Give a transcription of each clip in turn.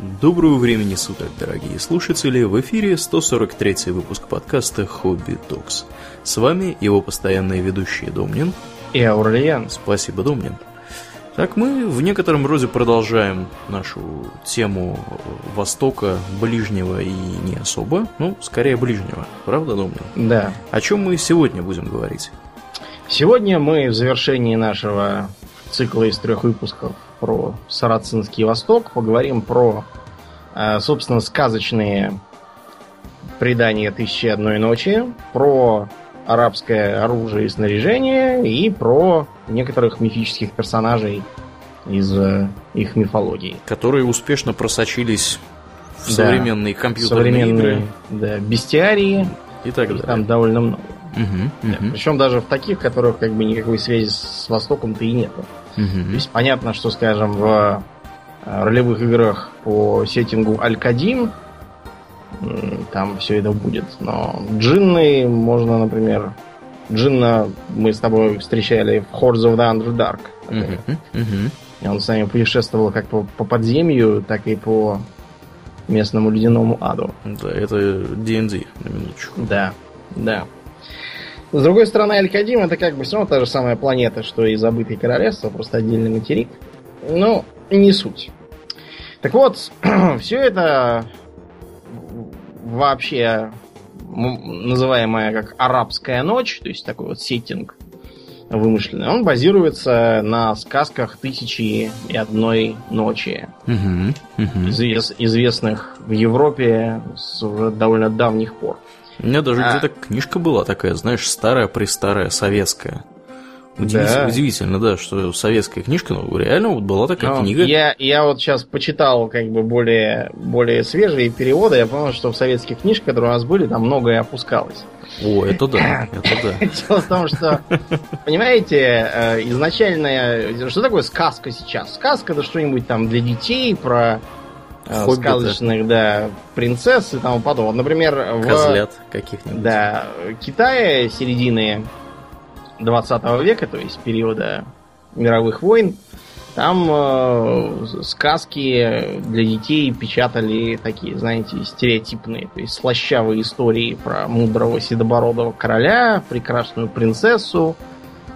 Доброго времени суток, дорогие слушатели! В эфире 143 выпуск подкаста «Хобби Токс». С вами его постоянные ведущие Домнин и Аурлиен. Спасибо, Домнин. Так, мы в некотором роде продолжаем нашу тему Востока, ближнего и не особо, ну, скорее ближнего, правда, Домнин? Да. О чем мы сегодня будем говорить? Сегодня мы в завершении нашего цикла из трех выпусков про Сарацинский Восток поговорим про, э, собственно, сказочные предания «Тысячи одной ночи», про арабское оружие и снаряжение и про некоторых мифических персонажей из э, их мифологии. Которые успешно просочились в да, современные компьютерные современные, игры. Да, бестиарии. И так далее. Там довольно много. Угу, угу. Причем даже в таких, которых как бы никакой связи с Востоком-то и нету. Угу. То есть понятно, что, скажем, в э, ролевых играх по сеттингу Алькадим там все это будет. Но джинны можно, например, Джинна мы с тобой встречали в Hordes of the Underdark. Угу. И он с нами путешествовал как по, по подземью, так и по местному ледяному аду. Да, это D&D, на минуточку. Да, да. С другой стороны, Алькадим это как бы все равно та же самая планета, что и забытый королевство, просто отдельный материк. Но не суть. Так вот, все это вообще называемая как арабская ночь, то есть такой вот сеттинг вымышленный, он базируется на сказках Тысячи и одной ночи, угу, угу. Извест, известных в Европе с уже довольно давних пор. У меня даже а... где-то книжка была такая, знаешь, старая-престарая, советская. Удивительно, да. удивительно, да, что советская книжка, ну, реально вот была такая ну, книга. Я, я вот сейчас почитал как бы более, более свежие переводы, я понял, что в советских книжках, которые у нас были, там многое опускалось. О, это да, это да. Дело в том, что, понимаете, э, изначально, что такое сказка сейчас? Сказка это что-нибудь там для детей про Хоббиты. сказочных, да, принцесс и тому подобное. Например, Козлят в... каких-нибудь. Да, Китае середины 20 века, то есть периода мировых войн, там э, сказки для детей печатали такие, знаете, стереотипные, то есть слащавые истории про мудрого седобородого короля, прекрасную принцессу,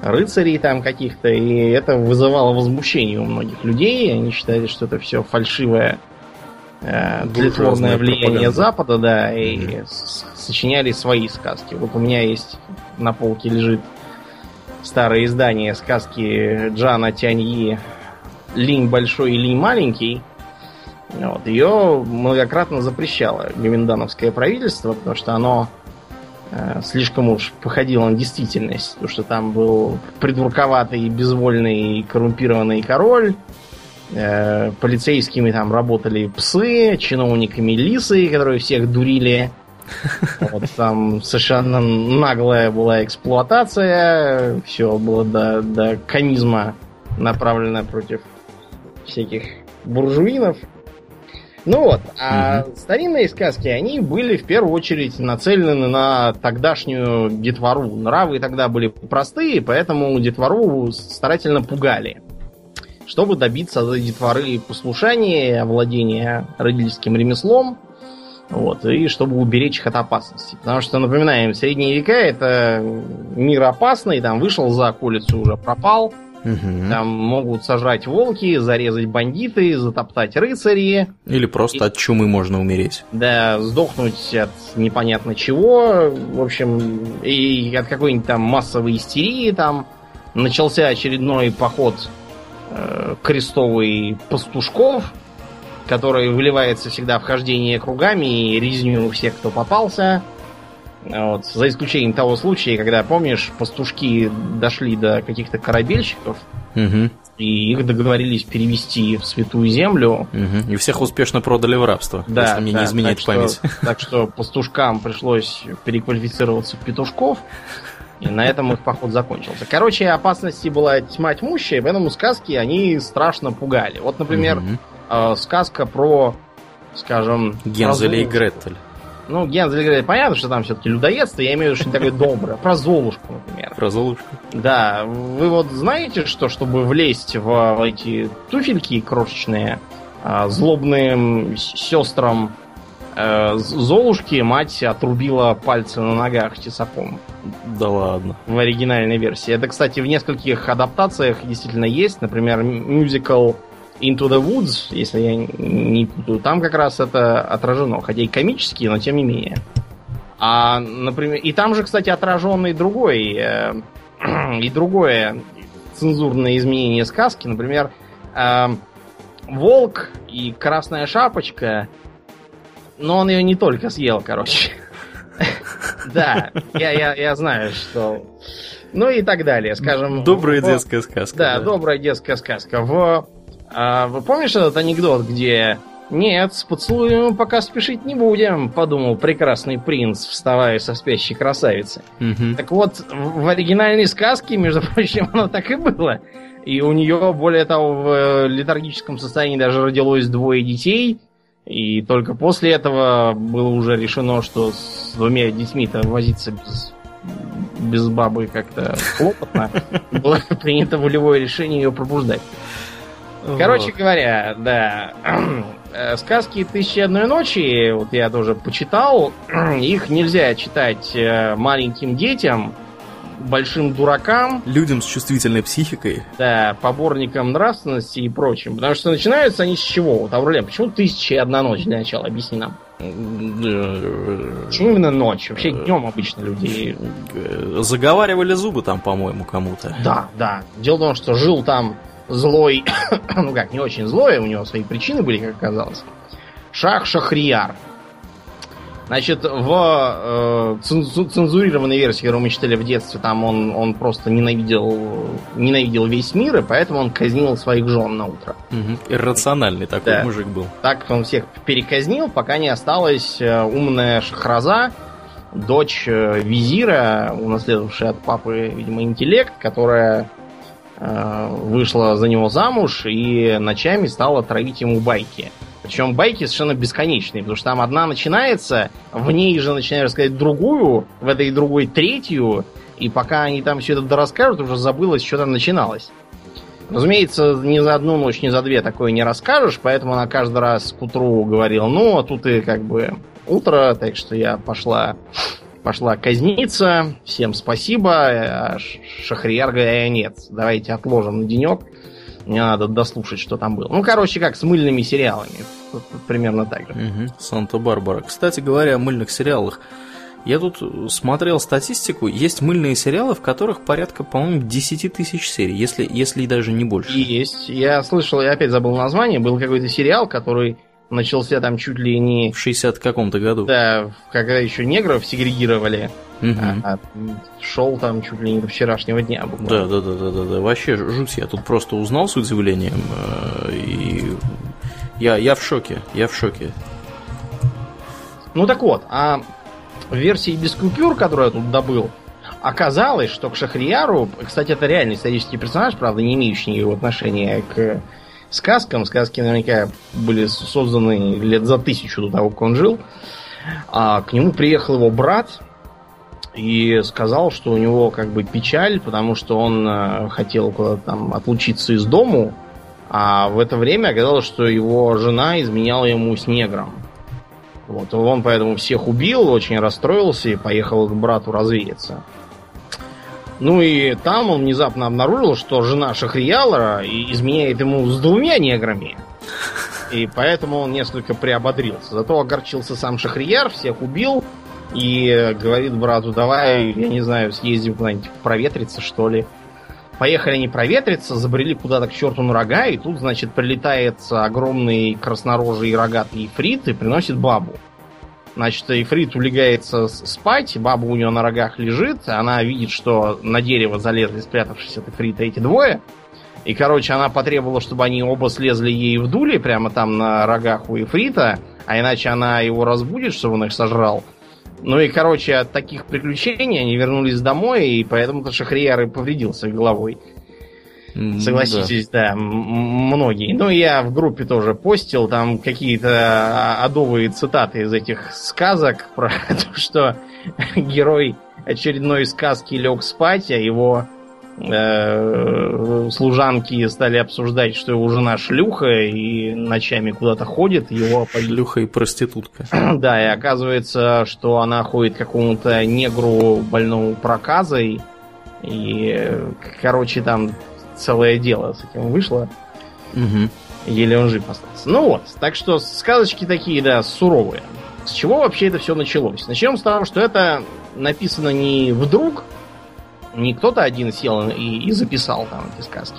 рыцарей там каких-то, и это вызывало возмущение у многих людей. Они считали, что это все фальшивое тлетворное влияние пропаганда. Запада, да, и mm-hmm. сочиняли свои сказки. Вот у меня есть на полке лежит старое издание сказки Джана Тяньи «Линь большой и линь маленький». Вот, ее многократно запрещало Гоминдановское правительство, потому что оно э, слишком уж походило на действительность. Потому что там был придурковатый, безвольный, коррумпированный король, э, полицейскими там работали псы, чиновниками лисы, которые всех дурили. Вот там совершенно наглая была эксплуатация, все было до, до комизма направлено против всяких буржуинов. Ну вот, а угу. старинные сказки, они были в первую очередь нацелены на тогдашнюю детвору. Нравы тогда были простые, поэтому детвору старательно пугали. Чтобы добиться от детворы послушания, овладения родительским ремеслом, вот, и чтобы уберечь их от опасности. Потому что, напоминаем, средние века это мир опасный, там вышел за околицу, уже пропал. Угу. Там могут сожрать волки, зарезать бандиты, затоптать рыцари. Или просто и, от чумы можно умереть. Да, сдохнуть от непонятно чего. В общем, и от какой-нибудь там массовой истерии там начался очередной поход э, крестовый пастушков который выливается всегда в хождение кругами и резню всех, кто попался. Вот. За исключением того случая, когда, помнишь, пастушки дошли до каких-то корабельщиков, угу. и их договорились перевести в Святую Землю. Угу. И всех успешно продали в рабство, да, если мне да, не изменяет так память. Что, так что пастушкам пришлось переквалифицироваться в петушков, и на этом их поход закончился. Короче, опасности была тьма тьмущая, поэтому сказки они страшно пугали. Вот, например, угу э, сказка про, скажем... Гензеля и Гретель. Ну, Гензель и Гретель, понятно, что там все-таки людоедство, я имею в виду, что не такое доброе. Про Золушку, например. Про Золушку? Да. Вы вот знаете, что, чтобы влезть в эти туфельки крошечные, а, злобным сестрам Золушки мать отрубила пальцы на ногах тесаком Да ладно. в оригинальной версии. Это, кстати, в нескольких адаптациях действительно есть. Например, мюзикл Into the Woods, если я не путаю, там как раз это отражено. Хотя и комические, но тем не менее. А, например, и там же, кстати, отражен и другой, э, и другое цензурное изменение сказки. Например, э, Волк и Красная Шапочка, но он ее не только съел, короче. Да, я, я, я знаю, что... Ну и так далее, скажем... Добрая в- детская сказка. Да, добрая детская сказка. В, а, вы помнишь этот анекдот, где «Нет, с поцелуем пока спешить не будем», подумал прекрасный принц, вставая со спящей красавицы. Мгм. Так вот, в в оригинальной сказке, между прочим, оно так и было. И у нее, более того, в э, летаргическом состоянии даже родилось двое детей. И только после этого было уже решено, что с двумя детьми-то возиться без, без бабы как-то хлопотно. Было принято волевое решение ее пробуждать. Короче говоря, да, э, сказки «Тысячи одной ночи», вот я тоже почитал, их нельзя читать э, маленьким детям, большим дуракам, Людям с чувствительной психикой. да, поборникам нравственности и прочим. Потому что начинаются они с чего? Вот, Аурлен, почему «Тысяча и одна ночь» для начала? Объясни нам. Почему именно ночь? Вообще днем обычно люди... Заговаривали зубы там, по-моему, кому-то. Да, да. Дело в том, что жил там злой, ну как, не очень злой, у него свои причины были, как оказалось. Шах Шахрияр. Значит, в э, цензу- цензурированной версии, мы читали в детстве, там он, он просто ненавидел, ненавидел весь мир, и поэтому он казнил своих жен на утро. Мгм. Иррациональный такой Да. мужик был. Так он всех переказнил, пока не осталась э, умная Шахраза, дочь э, визира, унаследовавшая от папы, видимо, интеллект, которая э, вышла за него замуж и ночами стала травить ему байки. Причем байки совершенно бесконечные, потому что там одна начинается, в ней же начинают рассказать другую, в этой другой третью, и пока они там все это дорасскажут, уже забылось, что там начиналось. Разумеется, ни за одну ночь, ни за две такое не расскажешь, поэтому она каждый раз к утру говорила, ну, а тут и как бы утро, так что я пошла, пошла казниться, всем спасибо, а Шахрияр говорит, «Э, нет, давайте отложим на денек, мне надо дослушать, что там было. Ну, короче, как с мыльными сериалами, примерно так же. Санта-Барбара. Кстати говоря о мыльных сериалах. Я тут смотрел статистику. Есть мыльные сериалы, в которых порядка, по-моему, 10 тысяч серий, если, если даже не больше. Есть, я слышал, я опять забыл название, был какой-то сериал, который начался там чуть ли не В 60 каком-то году. Да, когда еще негров сегрегировали, Мгм. а, шел там чуть ли не до вчерашнего дня Да, буквально. да, да, да, да, да. Вообще жуть. Я тут просто узнал с удивлением. э, И я, я в шоке. Я в шоке. Ну так вот, а в версии без купюр, которую я тут добыл, оказалось, что к Шахрияру, кстати, это реальный исторический персонаж, правда, не имеющий никакого отношения к сказкам. Сказки наверняка были созданы лет за тысячу до того, как он жил. А к нему приехал его брат и сказал, что у него как бы печаль, потому что он э, хотел куда-то там отлучиться из дому, а в это время оказалось, что его жена изменяла ему с негром. Вот, он поэтому всех убил, очень расстроился и поехал к брату развеяться. Ну и там он внезапно обнаружил, что жена Шахриялора изменяет ему с двумя неграми. И поэтому он несколько приободрился. Зато огорчился сам Шахрияр, всех убил и говорит брату, давай, я не знаю, съездим куда-нибудь проветриться, что ли. Поехали они проветриться, забрели куда-то к черту на рога, и тут, значит, прилетает огромный краснорожий рогатый ифрит и приносит бабу. Значит, Ифрит улегается спать, баба у нее на рогах лежит, она видит, что на дерево залезли, спрятавшись от Ифрита, эти двое. И, короче, она потребовала, чтобы они оба слезли ей в дуле, прямо там на рогах у Ифрита, а иначе она его разбудит, чтобы он их сожрал. Ну и, короче, от таких приключений они вернулись домой, и поэтому-то Шахрияр и повредился головой. Согласитесь, да, м- многие. Ну, я в группе тоже постил там какие-то а, адовые цитаты из этих сказок про то, что герой очередной сказки лег спать, а его э, служанки стали обсуждать, что его жена шлюха и ночами куда-то ходит, его Шлюха и проститутка. Да, и оказывается, что она ходит к какому-то негру больному проказой. И, короче, там целое дело с этим вышло. Мгм. Еле он жив остался. Ну вот, так что сказочки такие, да, суровые. С чего вообще это все началось? Начнем с того, что это написано не вдруг, не кто-то один сел и, и записал там эти сказки,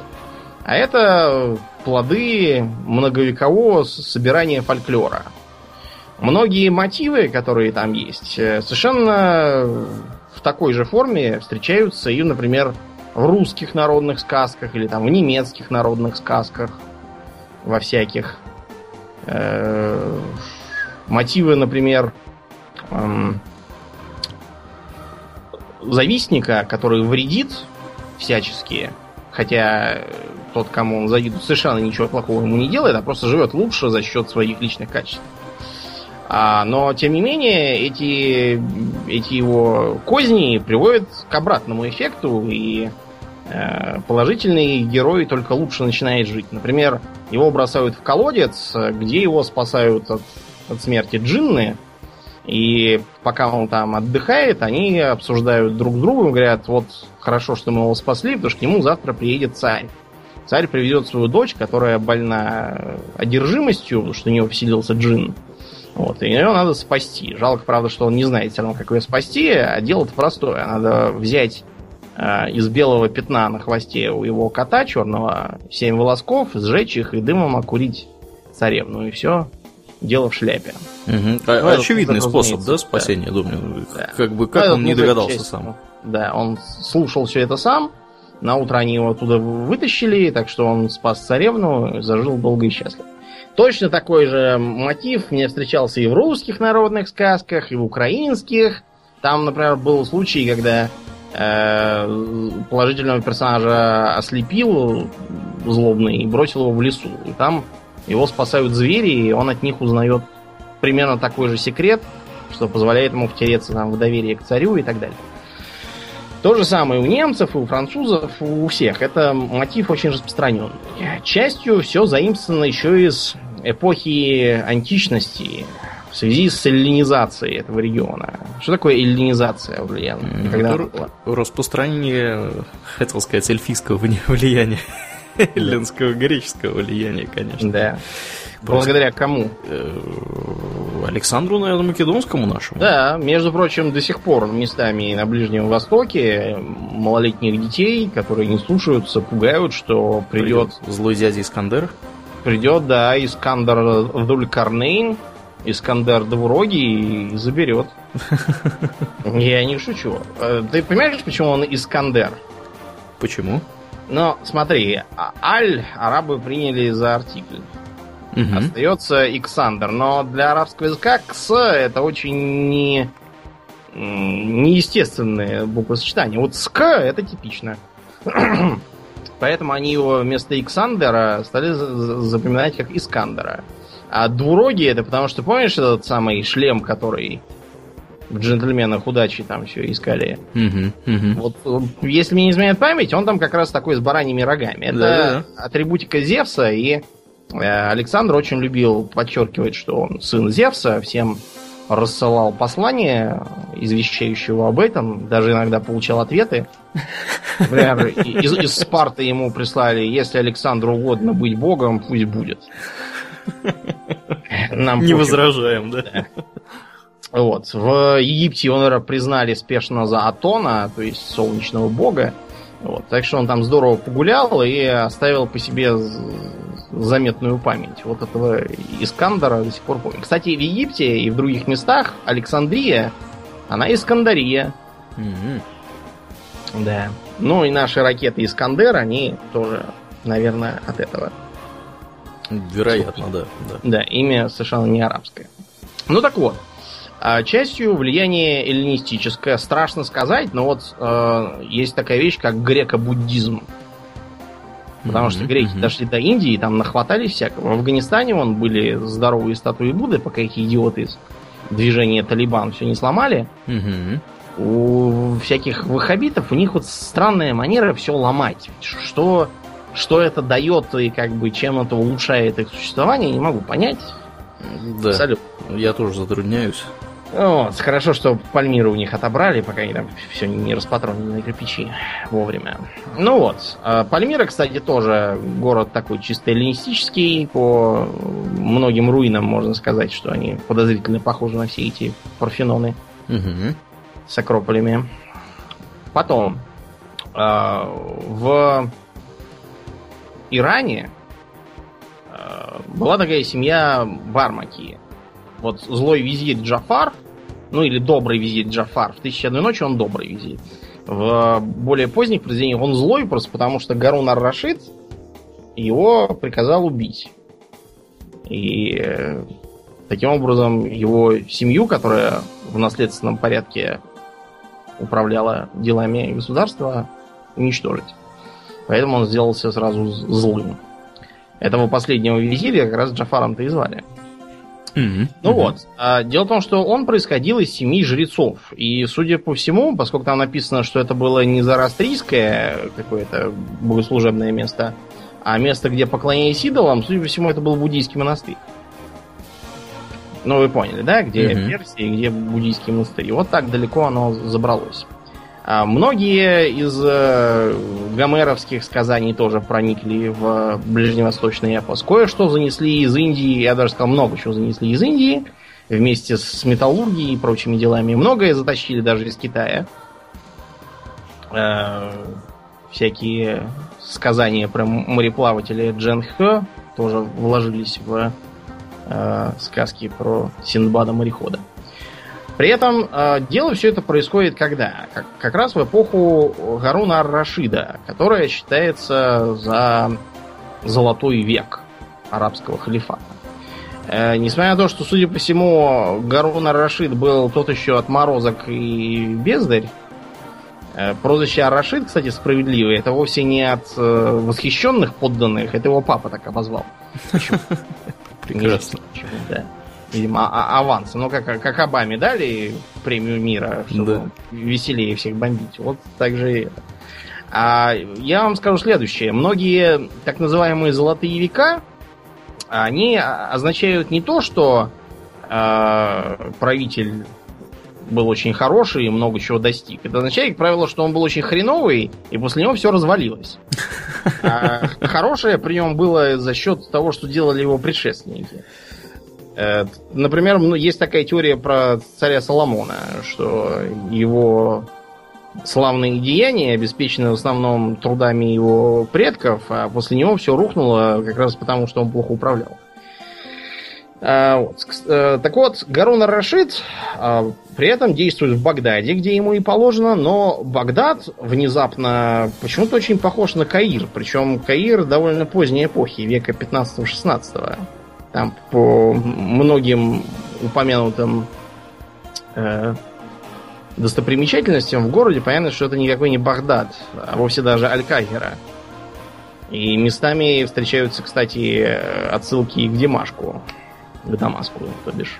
а это плоды многовекового собирания фольклора. Многие мотивы, которые там есть, э, совершенно в такой же форме встречаются и, например, русских народных сказках или там в немецких народных сказках, во всяких. Э, мотивы, например, эм, завистника, который вредит всячески, хотя э, тот, кому он завидует, совершенно ничего плохого ему не делает, а просто живет лучше за счет своих личных качеств. А, но, тем не менее, эти, эти его козни приводят к обратному эффекту, и э, положительный герой только лучше начинает жить. Например, его бросают в колодец, э, где его спасают от, от смерти джинны, и пока он там отдыхает, они обсуждают друг с другом, говорят, вот хорошо, что мы его спасли, потому что к нему завтра приедет царь. Царь приведет свою дочь, которая больна одержимостью, потому что у нее вселился джин. Вот, и ее надо спасти. Жалко, правда, что он не знает все равно, как ее спасти, а дело-то простое. Надо взять э, из белого пятна на хвосте у его кота черного семь волосков, сжечь их и дымом окурить царевну. И все, дело в шляпе. А- Ну, это, Очевидный это, способ, да, спасения, думаю. Да. Как бы, Ну, как этот он не догадался естественно, сам? Да, он слушал все это сам. На утро они его оттуда вытащили, так что он спас царевну, зажил долго и счастливо. Точно такой же мотив мне встречался и в русских народных сказках, и в украинских. Там, например, был случай, когда э, положительного персонажа ослепил злобный и бросил его в лесу. И там его спасают звери, и он от них узнает примерно такой же секрет, что позволяет ему втереться там, в доверие к царю и так далее. То же самое у немцев, и у французов, у всех. Это мотив очень распространенный. Частью все заимствовано еще из эпохи античности в связи с эллинизацией этого региона. Что такое эллинизация, Ульян? Это было. Распространение, хотел сказать, эльфийского влияния. Эллинского, греческого влияния, конечно. Да. Благодаря кому? Э, Александру, наверное, Македонскому нашему. Да, между прочим, до сих пор местами на Ближнем Востоке малолетних детей, которые не слушаются, пугают, что придет Злой дядя Искандер. Придет, да, Искандер Дулькарнейн, Искандер Двурогий и заберет. Я не шучу. Э, Ты понимаешь, почему он Искандер? Почему? Но смотри, а- Аль арабы приняли за артикль. Мгм. Остается Иксандер. Но для арабского языка Кс это очень не м, неестественное буквосочетание. Вот СК это типично. Поэтому они его вместо Иксандера стали за- за- запоминать как Искандера. А двурогий это потому что, помнишь этот самый шлем, который в джентльменах удачи там все искали? Мгм, мгм. Вот, э, если мне не изменяет память, он там как раз такой с бараньими рогами. Это Да-да-да. атрибутика Зевса, и э, Александр очень любил подчеркивать, что он сын Зевса, всем рассылал послания, извещающего об этом, даже иногда получал ответы. Например, из, из Спарты ему прислали, если Александру угодно быть богом, пусть будет. Нам Не возражаем, да? Вот. В Египте его, наверное, признали спешно за Атона, то есть солнечного бога. Вот. Так что он там здорово погулял и оставил по себе заметную память. Вот этого Искандера до сих пор помню. Кстати, в Египте и в других местах Александрия, она Искандария. Мгм. Да. Ну и наши ракеты Искандер, они тоже, наверное, от этого. Вероятно, да. да. Да, имя совершенно не арабское. Ну так вот, а, частью влияние эллинистическое, страшно сказать, но вот э, есть такая вещь, как греко-буддизм. Потому что греки мгм. дошли до Индии, там нахватались всякого. В Афганистане вон были здоровые статуи Будды, пока эти идиоты из движения Талибан все не сломали. Мгм. у всяких ваххабитов, у них вот странная манера все ломать. Что, что это дает и как бы чем это улучшает их существование, не могу понять. Да. Абсолютно. Я тоже затрудняюсь. Вот, хорошо, что Пальмиру у них отобрали, пока они там все не распатронили на кирпичи вовремя. Ну вот. А Пальмира, кстати, тоже город такой чисто эллинистический. По многим руинам можно сказать, что они подозрительно похожи на все эти парфеноны угу. с акрополями. Потом. А, в Иране а, была такая семья Бармаки. Вот злой визирь Джафар – ну или добрый визит Джафар. В «Тысяча одной ночи» он добрый визит. В более поздних произведениях он злой просто потому, что Гарун ар-Рашид его приказал убить. И э, таким образом его семью, которая в наследственном порядке управляла делами государства, уничтожить. Поэтому он сделался сразу злым. Этого последнего визиря как раз Джафаром-то и звали. Mm-hmm. Ну mm-hmm. вот. А, дело в том, что он происходил из семьи жрецов. И, судя по всему, поскольку там написано, что это было не зарастрийское какое-то богослужебное место, а место, где поклонялись идолам, судя по всему, это был буддийский монастырь. Ну, вы поняли, да? Где mm-hmm. Персия, где буддийский монастырь. И вот так далеко оно забралось. А многие из э, гомеровских сказаний тоже проникли в ближневосточный эпос. Кое-что занесли из Индии, я даже сказал, много чего занесли из Индии, вместе с металлургией и прочими делами. Многое затащили даже из Китая. Э, всякие сказания про мореплавателя Джен Хэ тоже вложились в э, сказки про Синдбада-морехода. При этом э, дело все это происходит когда? Как, как раз в эпоху Гаруна ар-Рашида, которая считается за золотой век арабского халифата. Э, несмотря на то, что, судя по всему, Гарун ар-Рашид был тот еще отморозок и бездарь, э, прозвище ар-Рашид, кстати, справедливое, это вовсе не от э, восхищенных подданных, это его папа так обозвал. Прекрасно. Да видимо, а аванса. Ну, как, как Обаме дали премию мира, чтобы да. веселее всех бомбить. Вот так же и это. А я вам скажу следующее. Многие так называемые золотые века, они означают не то, что э, правитель был очень хороший и много чего достиг. Это означает, как правило, что он был очень хреновый, и после него все развалилось. А хорошее при нем было за счет того, что делали его предшественники. Э, например, ну, есть такая теория про царя Соломона, что его славные деяния обеспечены в основном трудами его предков, а после него все рухнуло как раз потому, что он плохо управлял. Вот. Э, так вот, Гарун ар-Рашид а, при этом действует в Багдаде, где ему и положено, но Багдад внезапно почему-то очень похож на Каир, причем Каир довольно поздней эпохи, века 15-16. Там по многим упомянутым э, достопримечательностям в городе понятно, что это никакой не Багдад, а вовсе даже Аль-Кахира. И местами встречаются, кстати, отсылки к Димашку, к Дамаску, то бишь.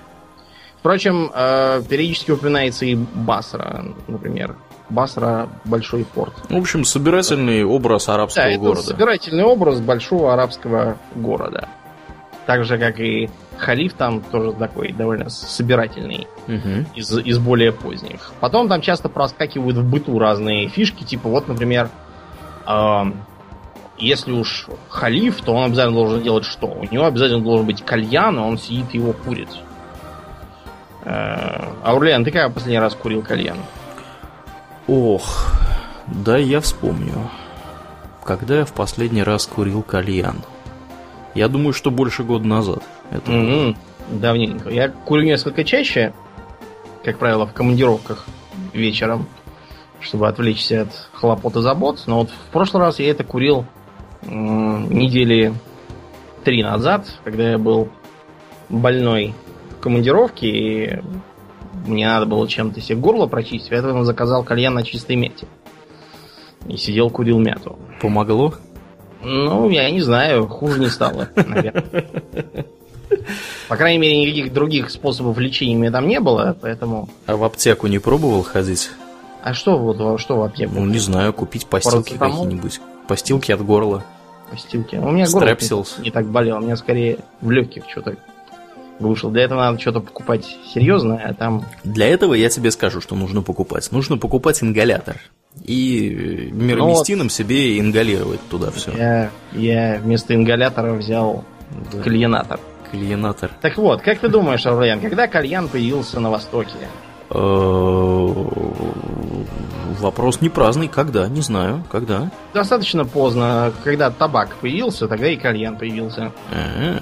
Впрочем, э, периодически упоминается и Басра, например. Басра – большой порт. В общем, собирательный образ арабского да, города. Собирательный образ большого арабского города. Так же, как и халиф там тоже такой довольно собирательный угу. из, из более поздних. Потом там часто проскакивают в быту разные фишки, типа вот, например, э, если уж халиф, то он обязательно должен делать что? У него обязательно должен быть кальян, а он сидит и его курит. Э, Аурлиан, ты когда последний раз курил кальян? Ох, да я вспомню. Когда я в последний раз курил кальян? Я думаю, что больше года назад. Это mm-hmm. Давненько. Я курю несколько чаще, как правило, в командировках вечером, чтобы отвлечься от хлопот и забот. Но вот в прошлый раз я это курил м- недели три назад, когда я был больной в командировке, и мне надо было чем-то себе горло прочистить, поэтому заказал кальян на чистой мяте. И сидел, курил мяту. Помогло? Ну, я не знаю, хуже не стало, наверное. По крайней мере, никаких других способов лечения у меня там не было, поэтому... А в аптеку не пробовал ходить? А что вот что в аптеку? Ну, не знаю, купить постилки какие-нибудь. Постилки от горла. Постилки. У меня горло Стрепсилс. не так болело, у меня скорее в легких что-то глушил. Для этого надо что-то покупать серьезное, а там Для этого я тебе скажу, что нужно покупать. Нужно покупать ингалятор. И э, мироместином себе ингалировать туда все. я, я вместо ингалятора взял кальянатор. Кальянатор. Так вот, как ты думаешь, Аурлиан, когда кальян появился на Востоке? Э, Вопрос не праздный. Когда? Не знаю. Когда? Достаточно поздно, когда табак появился, тогда и кальян появился. А,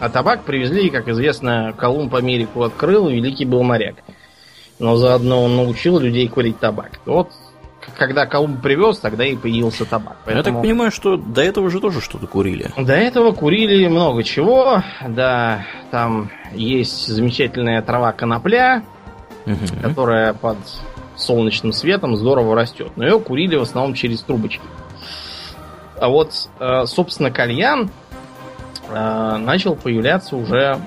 А табак привезли, как известно, Колумб Америку открыл, великий был моряк. Но заодно он научил людей курить табак. Вот когда Колумб привез, тогда и появился табак. Я так Поэтому понимаю, что до этого же тоже что-то курили. До этого курили много чего. Да, там есть замечательная трава конопля, Мгм. которая под солнечным светом здорово растет. Но ее курили в основном через трубочки. А вот, э, собственно, кальян э, начал появляться уже,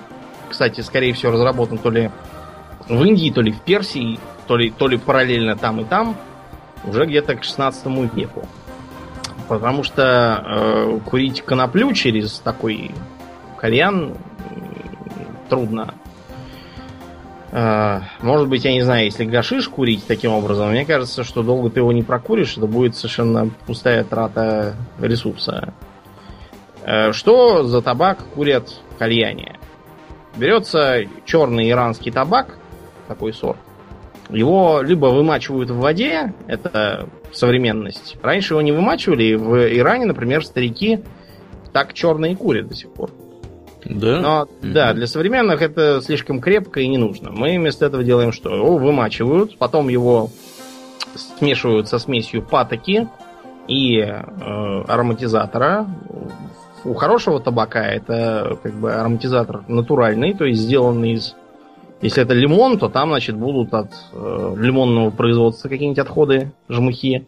кстати, скорее всего, разработан то ли в Индии, то ли в Персии, то ли, то ли параллельно там и там, уже где-то к 16 веку. Потому что э, курить коноплю через такой кальян трудно. Э, Может быть, я не знаю, если гашиш курить таким образом, мне кажется, что долго ты его не прокуришь, это будет совершенно пустая трата ресурса. Э, Что за табак курят кальяне? Берется черный иранский табак, такой сорт. Его либо вымачивают в воде, это современность. Раньше его не вымачивали, в Иране, например, старики так черные курят до сих пор. Да? Но да, для современных это слишком крепко и не нужно. Мы вместо этого делаем что? Его вымачивают, потом его смешивают со смесью патоки и э, ароматизатора. У хорошего табака это как бы ароматизатор натуральный, то есть сделанный из... Если это лимон, то там, значит, будут от э, лимонного производства какие-нибудь отходы, жмыхи.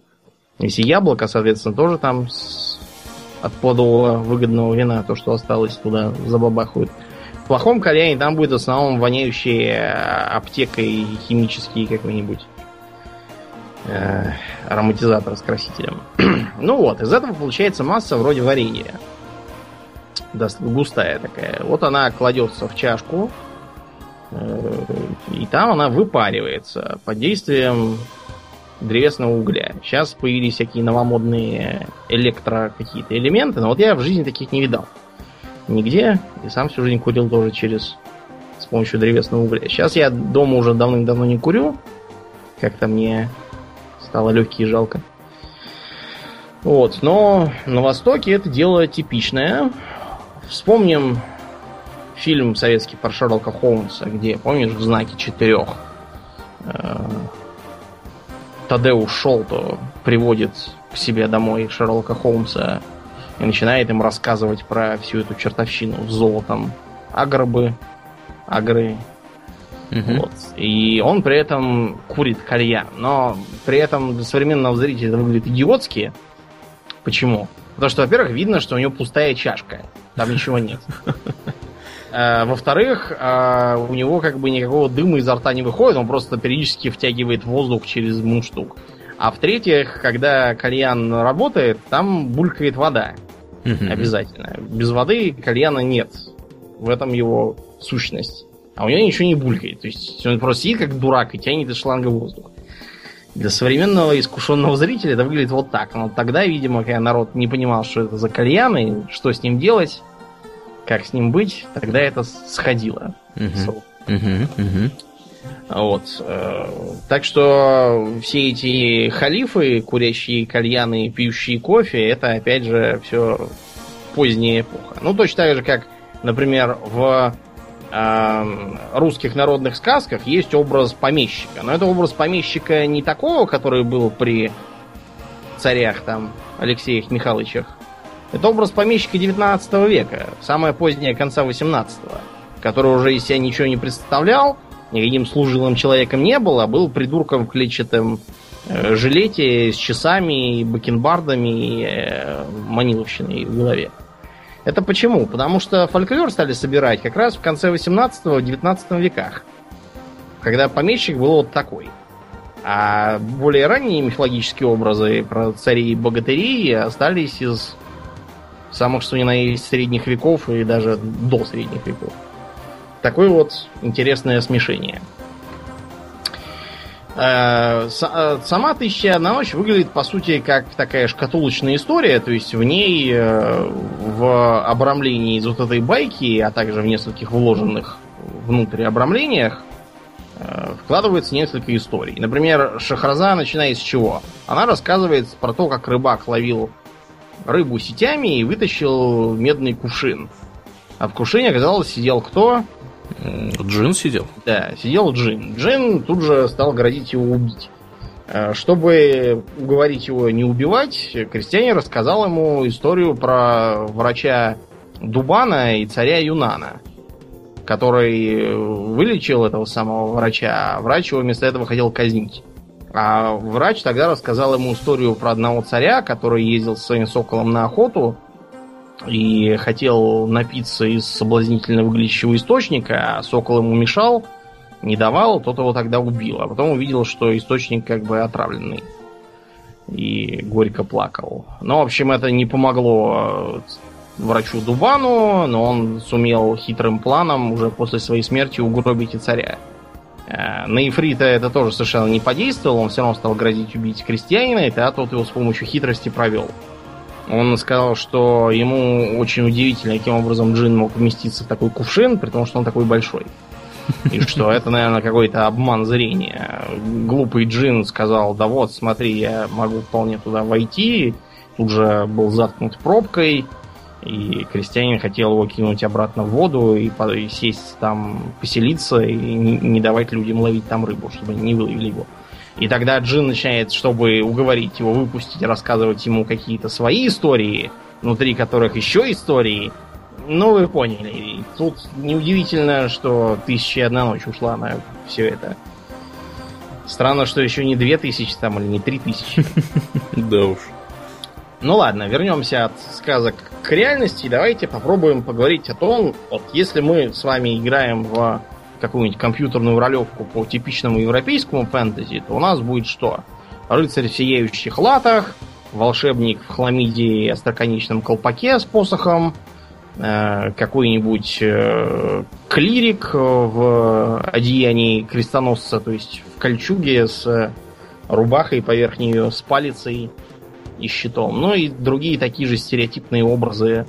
Если яблоко, соответственно, тоже там с- от плодового выгодного вина, то, что осталось, туда забабахают. В плохом кальяне там будет в основном воняющие э, аптекой химические какой-нибудь э, ароматизатор с красителем. ну вот, из этого получается масса вроде варенья. Даст- густая такая. Вот она кладется в чашку, и там она выпаривается под действием древесного угля. Сейчас появились всякие новомодные электро какие-то элементы, но вот я в жизни таких не видал. Нигде. И сам всю жизнь курил тоже через с помощью древесного угля. Сейчас я дома уже давным-давно не курю. Как-то мне стало легкий и жалко. Вот, но на Востоке это дело типичное. Вспомним фильм советский про Шерлока Холмса, где, помнишь, в знаке четырех э, Тадеуш Шолто приводит к себе домой Шерлока Холмса и начинает им рассказывать про всю эту чертовщину с золотом. Агробы, агры. Мгм. Вот. И он при этом курит кальян. Но при этом для современного зрителя это выглядит идиотски. Почему? Потому что, во-первых, видно, что у него пустая чашка. Там ничего нет. Э, Во-вторых, э, у него как бы никакого дыма изо рта не выходит, он просто периодически втягивает воздух через мундштук. А в-третьих, когда кальян работает, там булькает вода. Мгм. Обязательно. Без воды кальяна нет. В этом его сущность. А у него ничего не булькает. То есть он просто сидит как дурак и тянет из шланга воздух. Для современного искушенного зрителя это выглядит вот так. Но тогда, видимо, когда народ не понимал, что это за кальян и что с ним делать, как с ним быть, тогда это сходило. Вот. э, Так что все эти халифы, курящие кальяны, пьющие кофе, это опять же все поздняя эпоха. Ну, точно так же, как, например, в эм, русских народных сказках есть образ помещика. Но это образ помещика не такого, который был при царях там, Алексеях Михайловичах. Это образ помещика 19 века, самое позднее конца 18 который уже из себя ничего не представлял, никаким служилым человеком не был, а был придурком в клетчатом э, жилете с часами и бакенбардами и э, маниловщиной в голове. Это почему? Потому что фольклор стали собирать как раз в конце 18-19 веках. Когда помещик был вот такой. А более ранние мифологические образы про царей и богатырей остались из самых что ни на есть средних веков и даже до средних веков. Такое вот интересное смешение. Э, э, сама «Тысяча одна ночь» выглядит, по сути, как такая шкатулочная история, то есть в ней, э, в обрамлении из вот этой байки, а также в нескольких вложенных внутрь обрамлениях, вкладывается несколько историй. Например, Шахраза начинает с чего? Она рассказывает про то, как рыбак ловил рыбу сетями и вытащил медный кувшин. А в кувшине, оказалось, сидел кто? Джин сидел? Да, сидел Джин. Джин тут же стал грозить его убить. Э, чтобы уговорить его не убивать, крестьянин рассказал ему историю про врача Дубана и царя Юнана, который вылечил этого самого врача, а врач его вместо этого хотел казнить. А врач тогда рассказал ему историю про одного царя, который ездил со своим соколом на охоту, и хотел напиться из соблазнительно выглядящего источника, а сокол ему мешал, не давал, тот его тогда убил. А потом увидел, что источник как бы отравленный. И горько плакал. Но, в общем, это не помогло э, врачу Дубану, но он сумел хитрым планом уже после своей смерти угробить и царя. Э, на Ифрита это тоже совершенно не подействовало, он все равно стал грозить убить крестьянина, и тогда тот его с помощью хитрости провел. Он сказал, что ему очень удивительно, каким образом джин мог вместиться в такой кувшин, при том, что он такой большой. И что это, наверное, какой-то обман зрения. Глупый джин сказал, да вот, смотри, я могу вполне туда войти. Тут же был заткнут пробкой, и крестьянин хотел его кинуть обратно в воду и, сесть там, поселиться и не давать людям ловить там рыбу, чтобы не выловили его. И тогда Джин начинает, чтобы уговорить его выпустить, рассказывать ему какие-то свои истории, внутри которых еще истории. Ну, вы поняли. И тут неудивительно, что тысяча и одна ночь ушла на все это. Странно, что еще не две тысячи там или не три тысячи. Да уж. Ну ладно, вернемся от сказок к реальности. Давайте попробуем поговорить о том, вот если мы с вами играем в какую-нибудь компьютерную ролевку по типичному европейскому фэнтези, то у нас будет что? Рыцарь в сияющих латах, волшебник в хламиде и остроконечном колпаке с посохом, э, какой-нибудь э, клирик в одеянии крестоносца, то есть в кольчуге с рубахой поверх нее, с палицей и щитом. Ну и другие такие же стереотипные образы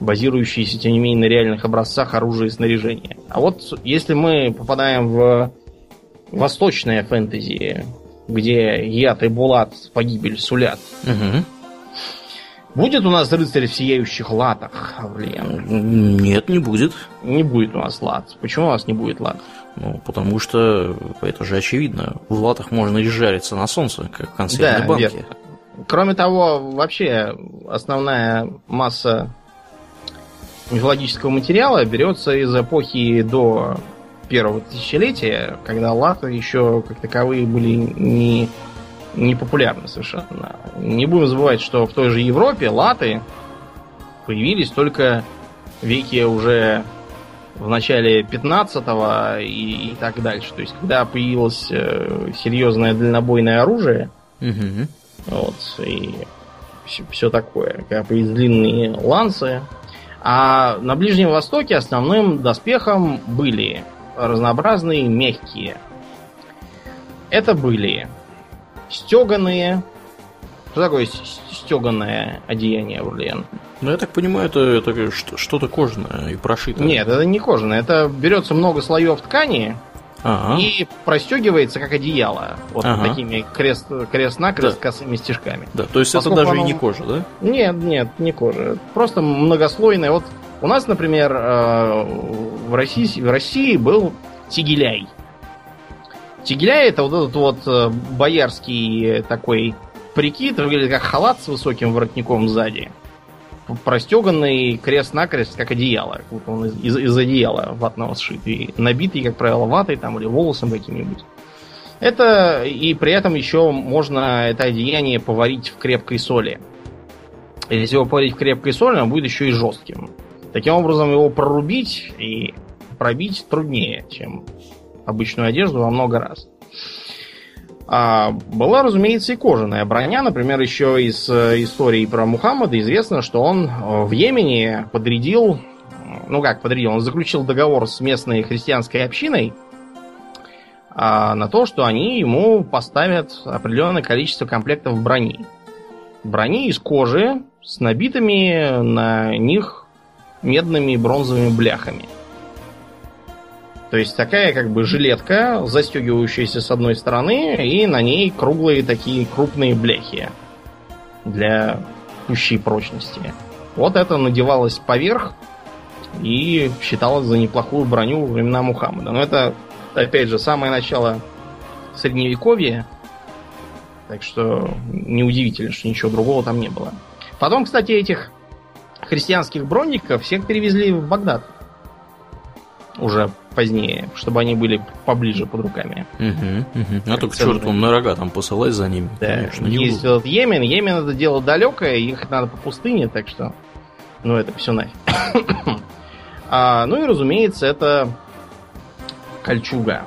базирующиеся, тем не менее, на реальных образцах оружия и снаряжения. А вот если мы попадаем в восточное фэнтези, где яд и булат погибель сулят, угу. будет у нас рыцарь в сияющих латах, Авлиен? Нет, не будет. Не будет у нас лат. Почему у нас не будет лат? Ну, потому что это же очевидно. В латах можно изжариться на солнце, как в консервной да, банке. Верно. Кроме того, вообще основная масса мифологического материала берется из эпохи до первого тысячелетия, когда латы еще как таковые были не, не популярны совершенно. Не будем забывать, что в той же Европе латы появились только веке уже в начале 15-го и, и так дальше. То есть, когда появилось э, серьезное дальнобойное оружие, угу. Вот, и все, все такое, появились длинные ланцы, а на Ближнем Востоке основным доспехом были разнообразные мягкие. Это были стеганые. Что такое стеганое одеяние, Урлен? Ну, я так понимаю, это, это что-то кожаное и прошитое. Нет, это не кожаное. Это берется много слоев ткани, ага. и простегивается как одеяло. Вот ага. такими крест, крест-накрест да. косыми стежками. Да, то есть Поскольку это даже оно... и не кожа, да? Нет, нет, не кожа. Просто многослойная. Вот у нас, например, э, в России, в России был Тигеляй. Тигеляй это вот этот вот э, боярский такой прикид, выглядит как халат с высоким воротником сзади простеганный крест-накрест, как одеяло. Будто он из, из, из одеяла ватного сшит. И набитый, как правило, ватой там, или волосом каким-нибудь. Это и при этом еще можно это одеяние поварить в крепкой соли. Если его поварить в крепкой соли, оно будет еще и жестким. Таким образом, его прорубить и пробить труднее, чем обычную одежду во много раз. А была, разумеется, и кожаная броня. Например, еще из э, истории про Мухаммада известно, что он э, в Йемене подрядил, ну как подрядил, он заключил договор с местной христианской общиной а, на то, что они ему поставят определенное количество комплектов брони. Брони из кожи с набитыми на них медными и бронзовыми бляхами. То есть такая как бы жилетка, застегивающаяся с одной стороны, и на ней круглые такие крупные бляхи для пущей прочности. Вот это надевалось поверх и считалось за неплохую броню во времена Мухаммада. Но это, опять же, самое начало средневековья, так что неудивительно, что ничего другого там не было. Потом, кстати, этих христианских бронников всех перевезли в Багдад уже позднее, чтобы они были поближе под руками. Угу, угу. А только черт вам на рога там посылать за ними. Да. Конечно, не Есть этот Йемен. Йемен это дело далекое, их надо по пустыне, так что... Ну, это все нафиг. а, ну и, разумеется, это кольчуга.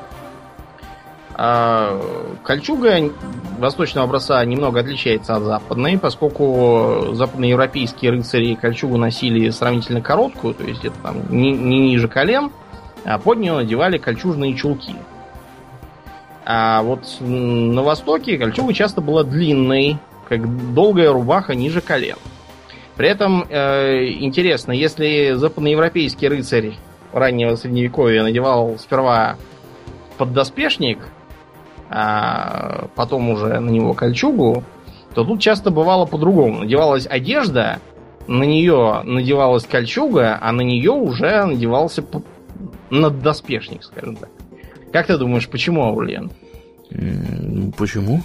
А, кольчуга восточного образца немного отличается от западной, поскольку западноевропейские рыцари кольчугу носили сравнительно короткую, то есть это там не, не ниже колен, а под нее надевали кольчужные чулки. А вот на Востоке кольчуга часто была длинной, как долгая рубаха ниже колен. При этом э, интересно, если западноевропейский рыцарь раннего средневековья надевал сперва поддоспешник, а потом уже на него кольчугу, то тут часто бывало по-другому. Надевалась одежда, на нее надевалась кольчуга, а на нее уже надевался наддоспешник, скажем так. Как ты думаешь, почему, Аурлиен? Почему?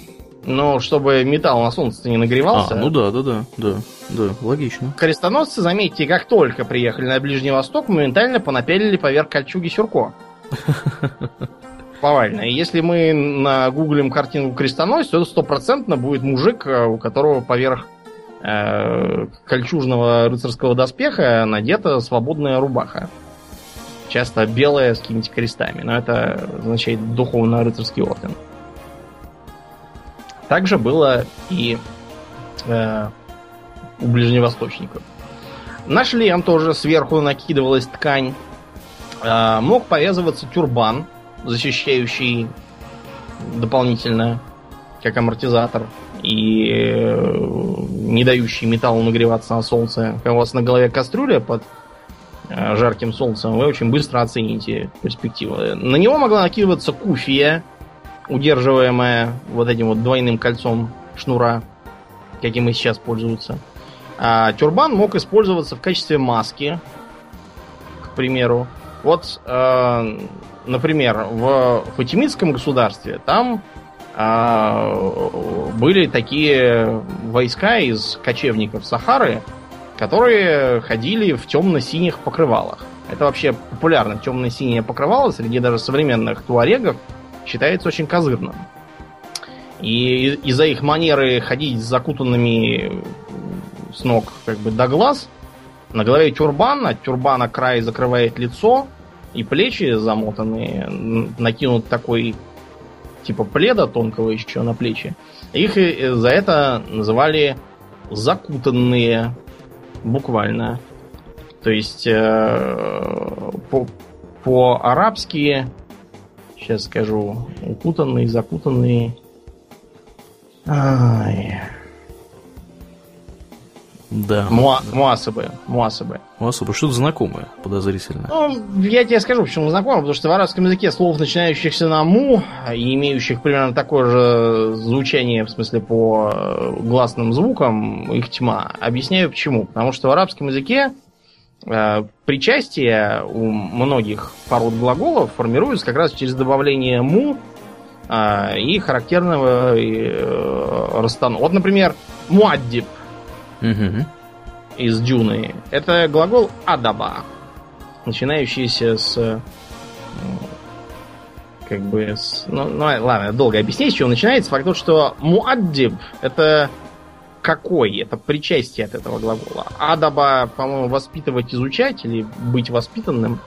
Ну, чтобы металл на солнце не нагревался. А, ну да, да, да, да, да, логично. Крестоносцы, заметьте, как только приехали на Ближний Восток, моментально понапялили поверх кольчуги сюрко. Повально. И если мы нагуглим картинку крестоносца, то это стопроцентно будет мужик, э, у которого поверх э, кольчужного рыцарского доспеха надета свободная рубаха часто белая с какими-то крестами, но это означает духовно-рыцарский орден. Также было и э, у ближневосточников. На шлем тоже сверху накидывалась ткань. Э, мог повязываться тюрбан, защищающий дополнительно, как амортизатор, и э, не дающий металлу нагреваться на солнце. Когда у вас на голове кастрюля под жарким солнцем, вы очень быстро оцените перспективу. На него могла накидываться куфия, удерживаемая вот этим вот двойным кольцом шнура, каким и сейчас пользуются. А тюрбан мог использоваться в качестве маски, к примеру. Вот, э, например, в Фатимидском государстве там э, были такие войска из кочевников Сахары, которые ходили в темно-синих покрывалах. Это вообще популярно. Темно-синее покрывало среди даже современных туарегов считается очень козырным. И из-за их манеры ходить с закутанными с ног как бы до глаз, на голове тюрбан, от тюрбана край закрывает лицо, и плечи замотанные, накинут такой типа пледа тонкого еще на плечи. Их за это называли закутанные буквально. То есть э, по, по-арабски, сейчас скажу, укутанный, закутанный. Ай. Да. Муа, муасабы. Муасабы. Муасабы. Что-то знакомое, подозрительно. Ну, я тебе скажу, почему знакомое, потому что в арабском языке слов, начинающихся на му и имеющих примерно такое же звучание, в смысле по э, гласным звукам, их тьма. Объясняю почему. Потому что в арабском языке э, причастие у многих пород глаголов формируется как раз через добавление му э, и характерного э, расстану. Вот, например, муаддиб – Угу. Из Дюны. Это глагол адаба, начинающийся с ну, как бы с, ну, ну ладно, долго объяснить, с чего начинается. Факт тот, что муаддиб это какой? Это причастие от этого глагола. Адаба, по-моему, воспитывать, изучать или быть воспитанным.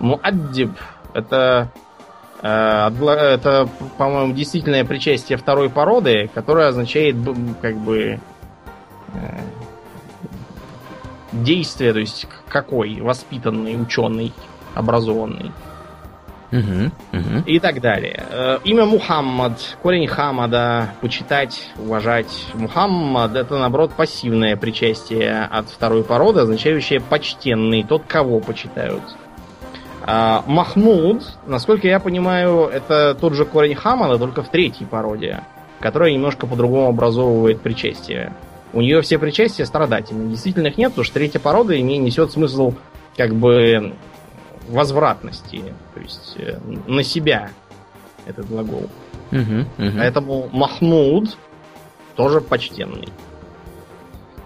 Муаддиб это Э, это, по-моему, действительное причастие второй породы, которое означает как бы действие, то есть какой воспитанный, ученый, образованный. Угу, угу. И так далее. Э, имя Мухаммад, корень Хамада, почитать, уважать. Мухаммад это, наоборот, пассивное причастие от второй породы, означающее почтенный, тот, кого почитают. А, Махмуд, насколько я понимаю, это тот же корень Хамада, только в третьей породе, которая немножко по-другому образовывает причастие. У нее все причастия страдательные. Действительно их нет, потому что третья порода имеет несет смысл как бы возвратности, то есть э, на себя этот глагол. Угу, угу. Поэтому Махмуд тоже почтенный.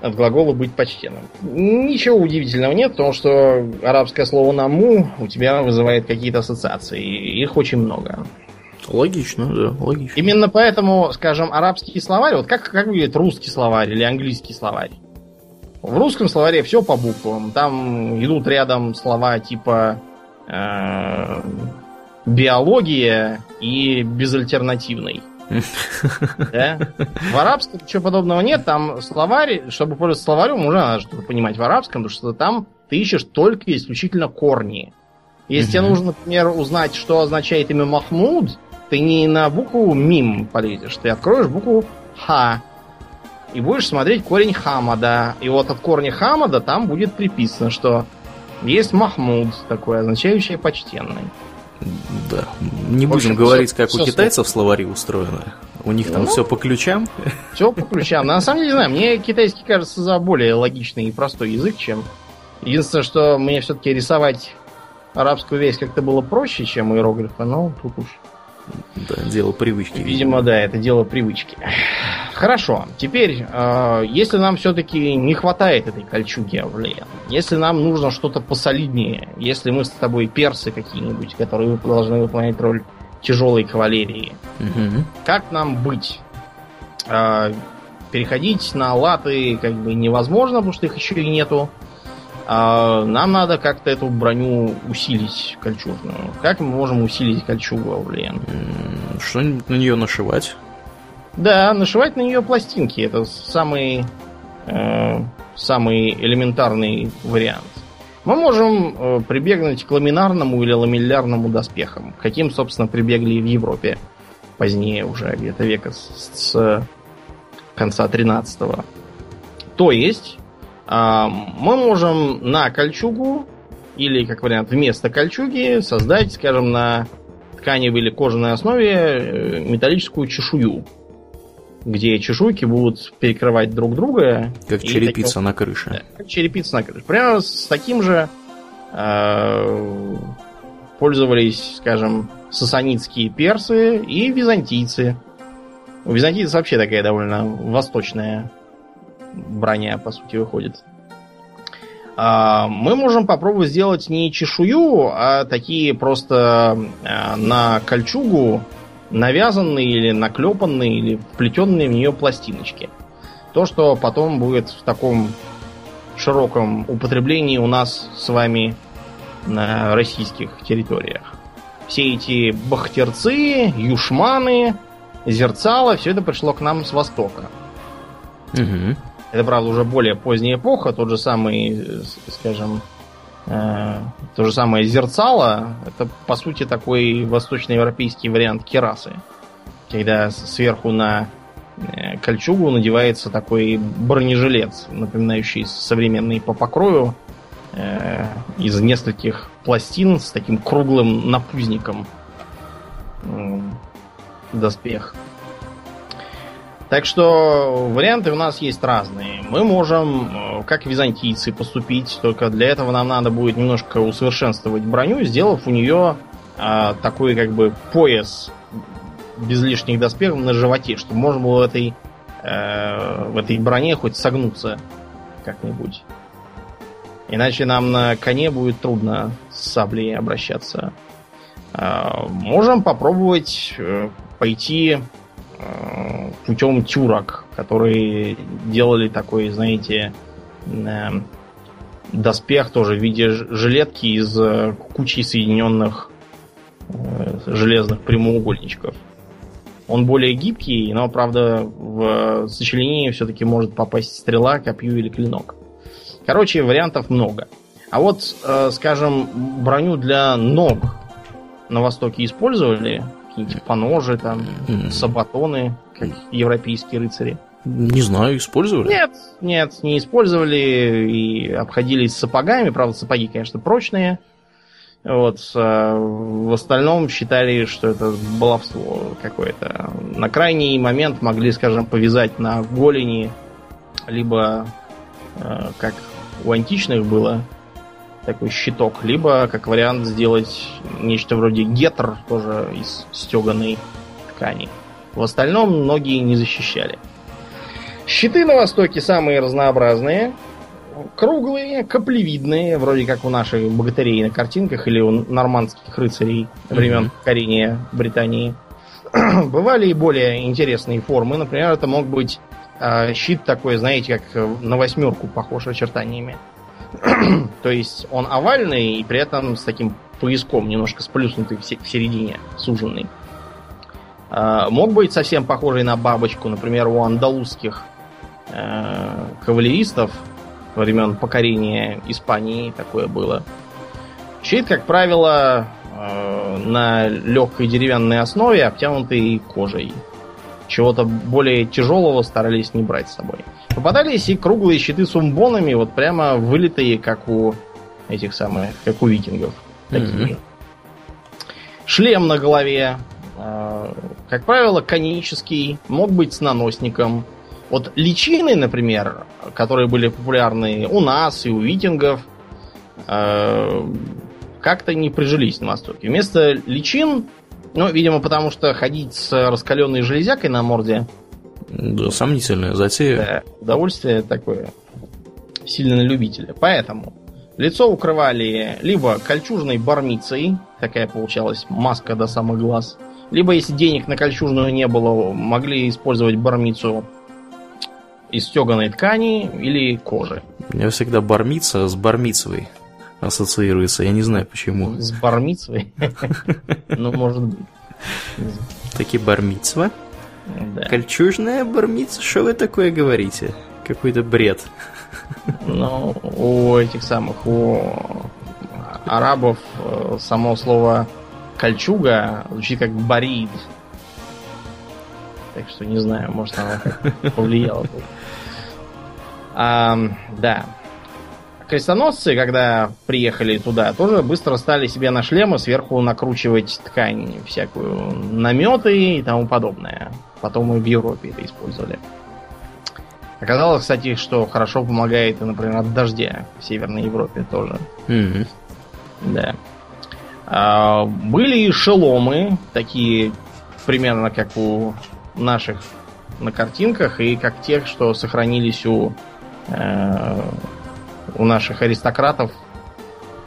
От глагола быть почтенным. Ничего удивительного нет, потому что арабское слово наму у тебя вызывает какие-то ассоциации. Их очень много. Логично, да, логично. Именно поэтому, скажем, арабский словарь, вот как, как выглядит русский словарь или английский словарь? В русском словаре все по буквам. Там идут рядом слова типа э, биология и безальтернативный. Да? В арабском ничего подобного нет. Там словарь, чтобы пользоваться словарем, уже надо что-то понимать в арабском, потому что там ты ищешь только исключительно корни. Если тебе нужно, например, узнать, что означает имя Махмуд, ты не на букву Мим полезешь, ты откроешь букву Ха. И будешь смотреть корень Хамада. И вот от корня Хамада там будет приписано, что есть Махмуд, такой, означающий почтенный. Да. Не будем общем, говорить, все, как все у китайцев все. словари устроены. У них там ну, все по ключам. Все по ключам. На самом деле, не знаю, мне китайский кажется за более логичный и простой язык, чем... Единственное, что мне все-таки рисовать арабскую вещь как-то было проще, чем иероглифы, но тут уж... Да, дело привычки. Видимо, да, это дело привычки. Хорошо. Теперь, э, если нам все-таки не хватает этой кольчуги Авлея, если нам нужно что-то посолиднее, если мы с тобой персы какие-нибудь, которые должны выполнять роль тяжелой кавалерии, угу. как нам быть? Э, переходить на латы как бы невозможно, потому что их еще и нету. А нам надо как-то эту броню усилить кольчужную. Как мы можем усилить кольчугу Авлен? Что-нибудь на нее нашивать. Да, нашивать на нее пластинки. Это самый, э, самый элементарный вариант. Мы можем э, прибегнуть к ламинарному или ламеллярному доспехам. Каким, собственно, прибегли в Европе позднее уже, где-то века с, с конца 13-го. То есть, мы можем на кольчугу или, как вариант, вместо кольчуги создать, скажем, на тканевой или кожаной основе э, металлическую чешую, где чешуйки будут перекрывать друг друга. Как черепица таким... на крыше. Да, как черепица на крыше. Примерно с таким же э, пользовались, скажем, сасанитские персы и византийцы. У византийцев вообще такая довольно восточная броня, по сути, выходит. А, мы можем попробовать сделать не чешую, а такие просто а, на кольчугу навязанные или наклепанные или вплетенные в нее пластиночки. То, что потом будет в таком широком употреблении у нас с вами на российских территориях. Все эти бахтерцы, юшманы, зерцало, все это пришло к нам с Востока. Угу. Это, правда, уже более поздняя эпоха, тот же самый, скажем, э, то же самое зерцало. Это, по сути, такой восточноевропейский вариант керасы. Когда сверху на э, кольчугу надевается такой бронежилет, напоминающий современный по покрою, э, из нескольких пластин с таким круглым напузником. Доспех. Так что варианты у нас есть разные. Мы можем, э, как византийцы, поступить, только для этого нам надо будет немножко усовершенствовать броню, сделав у нее а, такой как бы пояс без лишних доспехов на животе, чтобы можно было в этой, э, в этой броне хоть согнуться как-нибудь. Иначе нам на коне будет трудно с саблей обращаться. Э, можем попробовать э, пойти Э, путем тюрок, которые делали такой, знаете, э, доспех тоже в виде жилетки из э, кучи соединенных э, железных прямоугольничков. Он более гибкий, но, правда, в сочленении все-таки может попасть стрела, копью или клинок. Короче, вариантов много. А вот, скажем, броню для ног на Востоке использовали? Какие-нибудь поножи, там, сабатоны, как европейские рыцари? Не знаю, использовали? Нет, нет, не использовали и обходились сапогами. Правда, сапоги, конечно, прочные. Вот, а в остальном считали, что это баловство какое-то. На крайний момент могли, скажем, повязать на голени, либо, э, как у античных было, такой щиток, либо, как вариант, сделать нечто вроде гетр, тоже из стеганой ткани. В остальном ноги не защищали. Щиты на Востоке самые разнообразные – круглые, каплевидные, вроде как у наших богатырей на картинках или у нормандских рыцарей времен mm-hmm. покорения Британии. Бывали и более интересные формы. Например, это мог быть э, щит такой, знаете, как на восьмерку похож очертаниями. То есть он овальный и при этом с таким пояском, немножко сплюснутый в, середине, суженный. Э, мог быть совсем похожий на бабочку, например, у андалузских э, кавалеристов времен покорения Испании такое было. Щит, как правило, э, на легкой деревянной основе, обтянутый кожей. Чего-то более тяжелого старались не брать с собой. Попадались и круглые щиты с умбонами, вот прямо вылитые, как у этих самых, как у викингов. Такие. Mm-hmm. Шлем на голове, э, как правило, конический, мог быть с наносником. Вот личины, например, которые были популярны у нас и у викингов, э, как-то не прижились на Востоке. Вместо личин, ну, видимо, потому что ходить с раскаленной железякой на морде... Да, сомнительная затея. Да, удовольствие такое сильно на любителя. Поэтому лицо укрывали либо кольчужной бармицей, такая получалась маска до самых глаз, либо, если денег на кольчужную не было, могли использовать бармицу из стеганой ткани или кожи. У меня всегда бармица с бармицевой ассоциируется. Я не знаю почему. С бармицевой? Ну, может быть. Таки бармицва? Да. Кольчужная бармица? Что вы такое говорите? Какой-то бред. Ну, у этих самых, у арабов э, само слово кольчуга звучит как барид. Так что не знаю, может оно повлияло. А, да. Крестоносцы, когда приехали туда, тоже быстро стали себе на шлемы сверху накручивать ткань, всякую наметы и тому подобное. Потом и в Европе это использовали. Оказалось, кстати, что хорошо помогает, например, от дождя в Северной Европе тоже. Mm-hmm. Да. А, были и шеломы, такие примерно как у наших на картинках, и как тех, что сохранились у Э, у наших аристократов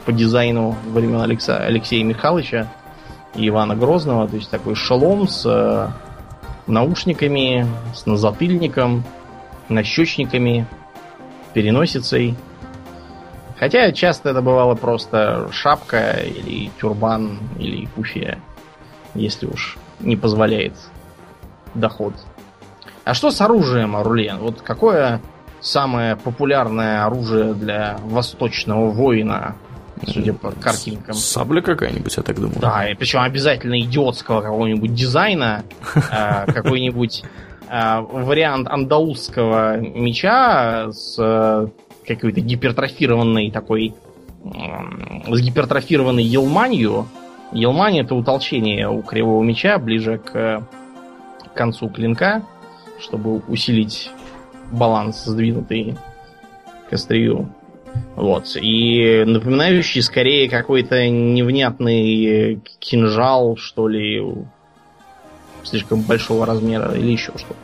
по дизайну времен Алекса, Алексея Михайловича и Ивана Грозного. То есть такой шелом с э, наушниками, с назатыльником, нащечниками, переносицей. Хотя часто это бывало просто шапка или тюрбан или куфия, если уж не позволяет доход. А что с оружием, Орлен? Вот какое самое популярное оружие для восточного воина, судя по картинкам. Сабля какая-нибудь, я так думаю. Да, и причем обязательно идиотского какого-нибудь дизайна, а, какой-нибудь а, вариант андалузского меча с э, какой-то гипертрофированной такой с гипертрофированной елманью. Елмань это утолщение у кривого меча ближе к концу клинка, чтобы усилить баланс сдвинутый к острию. Вот. И напоминающий скорее какой-то невнятный кинжал, что ли, слишком большого размера или еще что-то.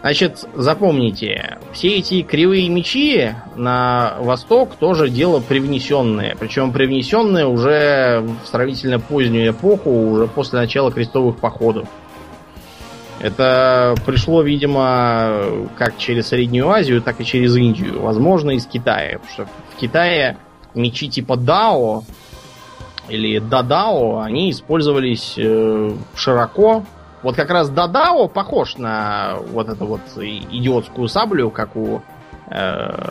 Значит, запомните, все эти кривые мечи на восток тоже дело привнесенное. Причем привнесенное уже в сравнительно позднюю эпоху, уже после начала крестовых походов. Это пришло, видимо, как через Среднюю Азию, так и через Индию. Возможно, из Китая. Потому что в Китае мечи типа Дао или дадао, они использовались э, широко. Вот как раз дадао похож на вот эту вот идиотскую саблю, как у э,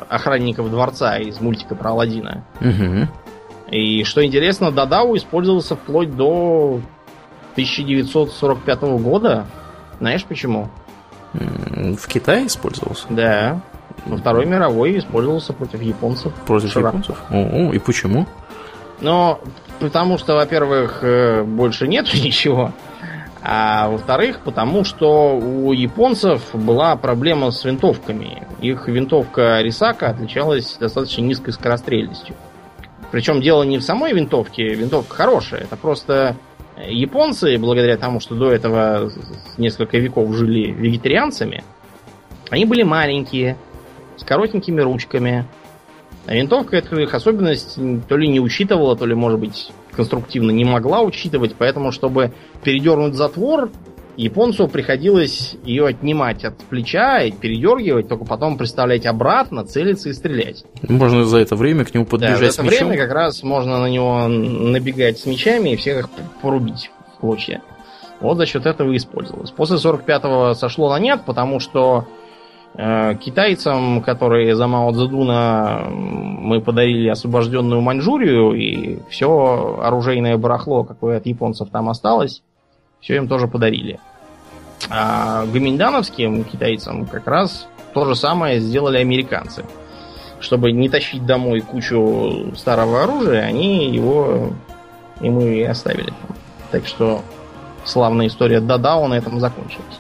охранников дворца из мультика про Алладина. Угу. И что интересно, дадао использовался вплоть до 1945 года. Знаешь почему? В Китае использовался? Да. Во Второй мировой использовался против японцев. Против широко. японцев? О, и почему? Ну, потому что, во-первых, э, больше нету ничего. А во-вторых, потому что у японцев была проблема с винтовками. Их винтовка Рисака отличалась достаточно низкой скорострельностью. Причем дело не в самой винтовке, винтовка хорошая. Это просто японцы, благодаря тому, что до этого несколько веков жили вегетарианцами, они были маленькие, с коротенькими ручками. А винтовка эту их особенность то ли не учитывала, то ли, может быть, конструктивно не могла учитывать, поэтому, чтобы передернуть затвор, японцу приходилось ее отнимать от плеча и передергивать, только потом представлять обратно, целиться и стрелять. Можно за это время к нему подбежать да, за это время как раз можно на него набегать с мечами и всех их порубить в клочья. Вот за счет этого и использовалось. После 45-го сошло на нет, потому что Э, китайцам, которые за Мао Цзэдуна мы подарили освобожденную Маньчжурию, и все оружейное барахло, какое от японцев там осталось, все им тоже подарили. А гоминдановским китайцам как раз то же самое сделали американцы. Чтобы не тащить домой кучу старого оружия, они его ему и оставили. Так что славная история Дадао на этом закончилась.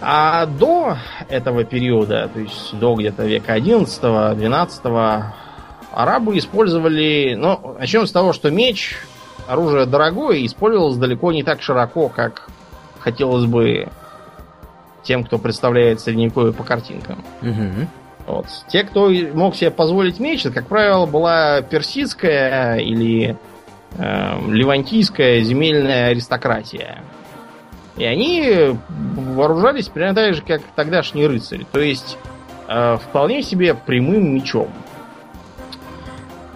А до этого периода, то есть до где-то века 11-12, арабы использовали... Ну, начнем с того, что меч, оружие дорогое, использовалось далеко не так широко, как хотелось бы тем, кто представляет средневековье по картинкам. Угу. Вот. Те, кто мог себе позволить меч, это, как правило, была персидская или э, левантийская земельная аристократия. И они вооружались примерно так же, как тогдашние рыцари. То есть э, вполне себе прямым мечом.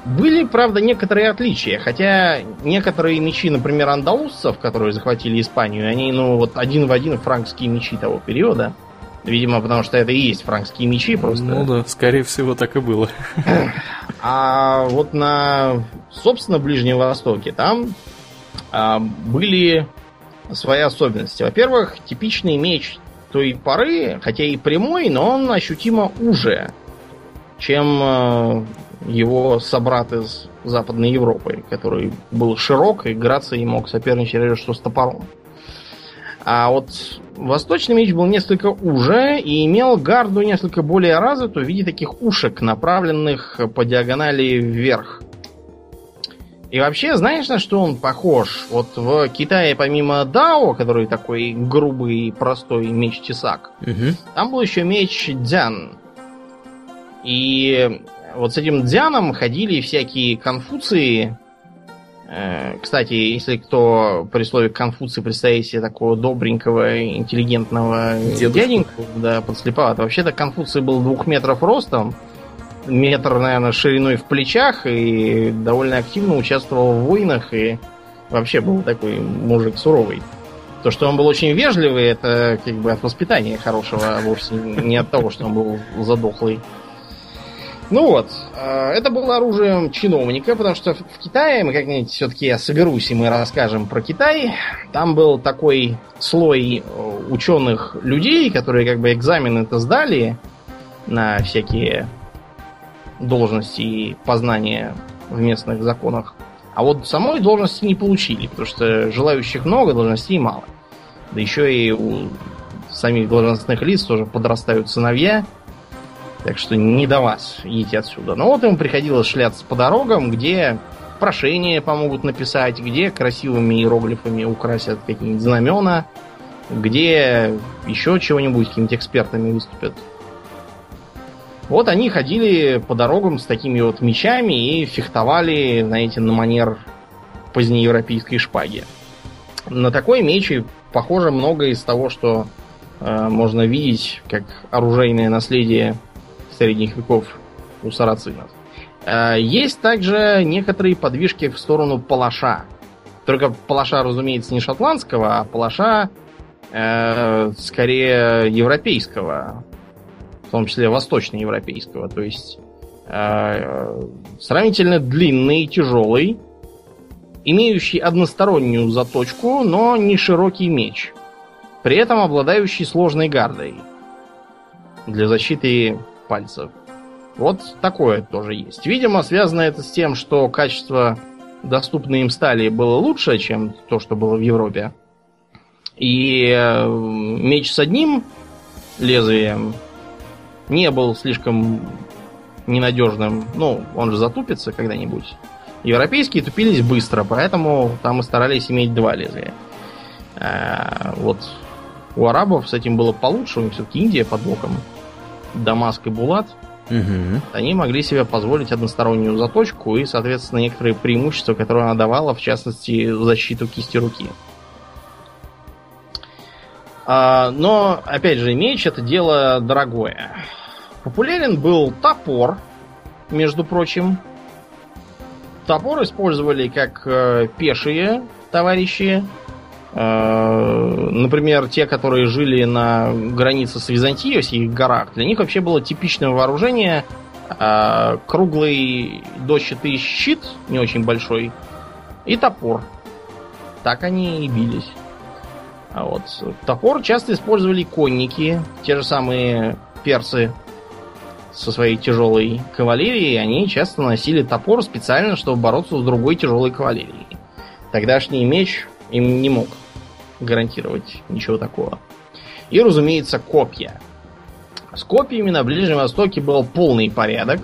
Были, правда, некоторые отличия. Хотя некоторые мечи, например, андалузцев, которые захватили Испанию, они, ну, вот один в один франкские мечи того периода. Видимо, потому что это и есть франкские мечи просто. Ну да, скорее всего, так и было. А вот на, собственно, Ближнем Востоке там а, были свои особенности. Во-первых, типичный меч той поры, хотя и прямой, но он ощутимо уже, чем э, его собрат из Западной Европы, который был широк и грацией мог соперничать разве что с топором. А вот восточный меч был несколько уже и имел гарду несколько более развитую в виде таких ушек, направленных по диагонали вверх. И вообще, знаешь, на что он похож? Вот в Китае, помимо Дао, который такой грубый, простой меч-тесак, угу. там был еще меч Дзян. И вот с этим Дзяном ходили всякие конфуции. Э, кстати, если кто при слове Конфуций представить себе такого добренького, интеллигентного Дедушку. дяденьку, да, подслеповато. Вообще-то Конфуций был двух метров ростом, метр, наверное, шириной в плечах и довольно активно участвовал в войнах и вообще был такой мужик суровый. То, что он был очень вежливый, это как бы от воспитания хорошего, а вовсе не от того, что он был задохлый. Ну вот, э, это было оружием чиновника, потому что в Китае, мы как-нибудь все-таки я соберусь и мы расскажем про Китай, там был такой слой э, ученых людей, которые как бы экзамены-то сдали на всякие должности и познания в местных законах. А вот самой должности не получили, потому что желающих много, должностей мало. Да еще и у самих должностных лиц тоже подрастают сыновья. Так что не до вас, идите отсюда. Но вот ему приходилось шляться по дорогам, где прошения помогут написать, где красивыми иероглифами украсят какие-нибудь знамена, где еще чего-нибудь какими-нибудь экспертами выступят. Вот они ходили по дорогам с такими вот мечами и фехтовали, знаете, на манер позднеевропейской шпаги. На такой меч похоже многое из того, что э, можно видеть как оружейное наследие средних веков у сарацинов. Э, есть также некоторые подвижки в сторону палаша. Только палаша, разумеется, не шотландского, а палаша э, скорее европейского. В том числе восточноевропейского. То есть э, сравнительно длинный, тяжелый, имеющий одностороннюю заточку, но не широкий меч. При этом обладающий сложной гардой для защиты пальцев. Вот такое тоже есть. Видимо, связано это с тем, что качество доступной им стали было лучше, чем то, что было в Европе. И э, меч с одним лезвием не был слишком ненадежным. Ну, он же затупится когда-нибудь. Европейские тупились быстро, поэтому там и старались иметь два лезвия. А, вот у арабов с этим было получше, у них все-таки Индия под боком. Дамаск и Булат. Угу. Они могли себе позволить одностороннюю заточку и, соответственно, некоторые преимущества, которые она давала, в частности, защиту кисти руки. А, но, опять же, меч это дело дорогое. Популярен был топор, между прочим, Топор использовали как э, пешие товарищи. Э, например, те, которые жили на границе с Византией, в их горах, для них вообще было типичное вооружение э, круглый дощатый щит, не очень большой, и топор. Так они и бились. А вот топор часто использовали конники, те же самые персы со своей тяжелой кавалерией, они часто носили топор специально, чтобы бороться с другой тяжелой кавалерией. Тогдашний меч им не мог гарантировать ничего такого. И, разумеется, копья. С копьями на Ближнем Востоке был полный порядок.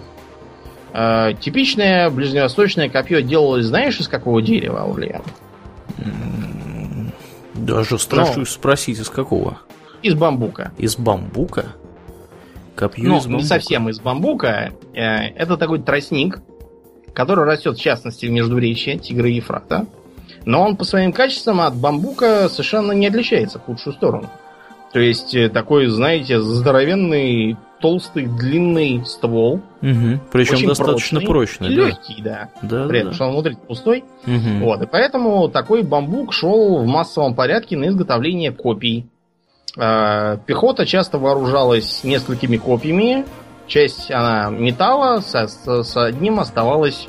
Э, типичное ближневосточное копье делалось, знаешь, из какого дерева, Аурлиан? Даже страшно ну, спросить, из какого? Из бамбука. Из бамбука? Копье ну, из бамбука. не совсем из бамбука. Э, это такой тростник, который растет в частности в Междуречье, Тигра и Ефрата. Но он по своим качествам от бамбука совершенно не отличается в худшую сторону. То есть э, такой, знаете, здоровенный, толстый, длинный ствол. Угу. Причем достаточно прочный. прочный да. легкий, да. да При этом, да. что он внутри пустой. Угу. Вот. И поэтому такой бамбук шел в массовом порядке на изготовление копий. Э, пехота часто вооружалась несколькими копьями. Часть она металла, с, с, с одним оставалась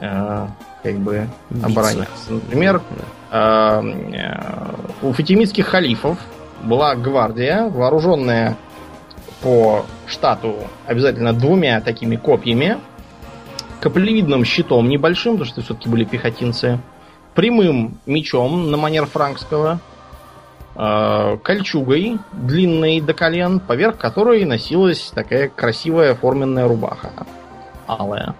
э, как бы обороняться. Например, э, э, у фатимидских халифов была гвардия, вооруженная по штату обязательно двумя такими копьями, каплевидным щитом небольшим, потому что все-таки были пехотинцы, прямым мечом на манер франкского, Э, кольчугой, длинной до колен, поверх которой носилась такая красивая форменная рубаха. Алая.